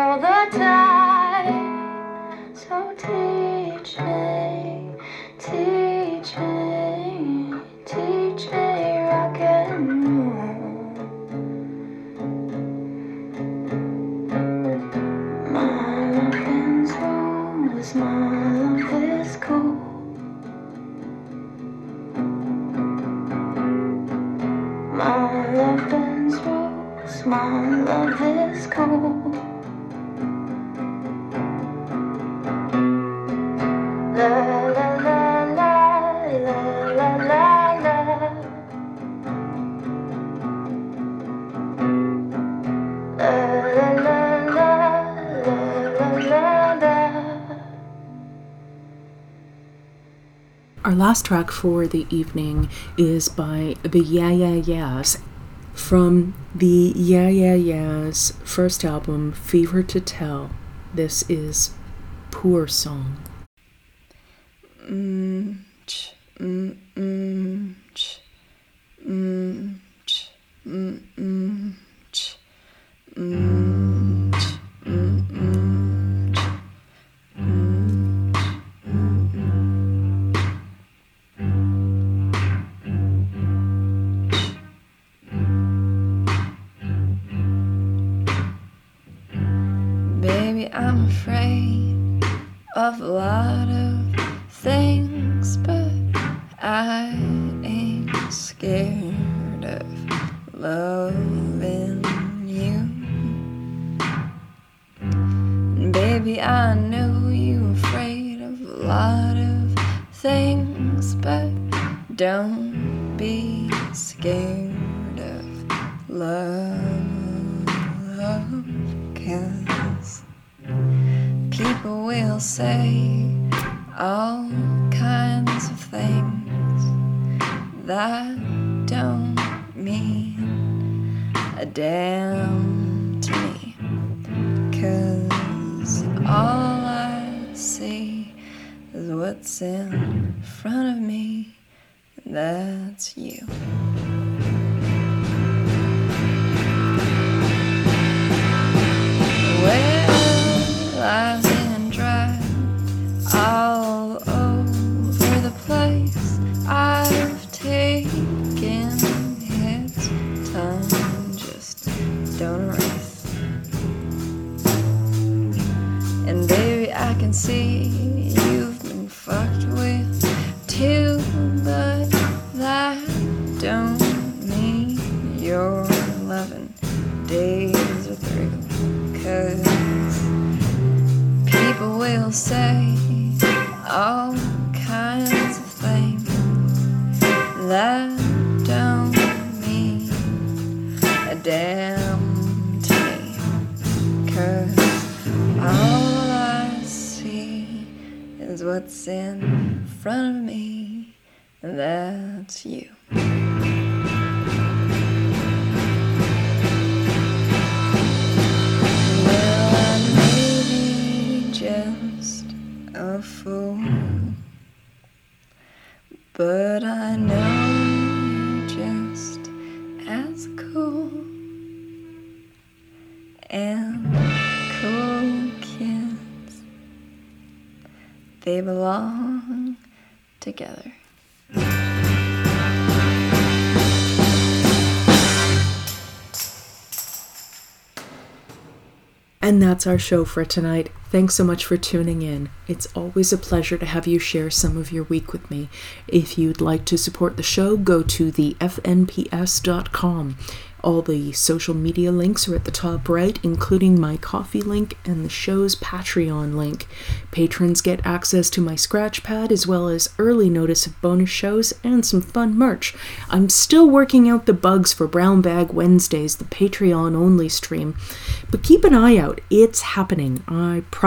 last track for the evening is by the Yeah Yeah Yeahs from the Yeah Yeah Yeahs first album, Fever to Tell. This is Poor Song. Front of me, and that's you. Well, I may be just a fool, but I know you're just as cool. And cool kids, they belong together. And that's our show for tonight. Thanks so much for tuning in. It's always a pleasure to have you share some of your week with me. If you'd like to support the show, go to the fnps.com. All the social media links are at the top right, including my coffee link and the show's Patreon link. Patrons get access to my scratch pad as well as early notice of bonus shows and some fun merch. I'm still working out the bugs for Brown Bag Wednesdays, the Patreon only stream. But keep an eye out, it's happening, I promise.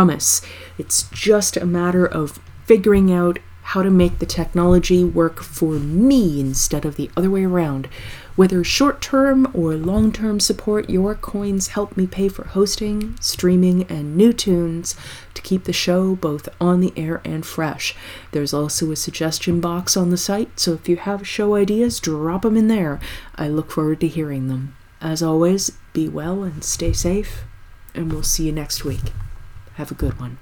It's just a matter of figuring out how to make the technology work for me instead of the other way around. Whether short term or long term support, your coins help me pay for hosting, streaming, and new tunes to keep the show both on the air and fresh. There's also a suggestion box on the site, so if you have show ideas, drop them in there. I look forward to hearing them. As always, be well and stay safe, and we'll see you next week. Have a good one.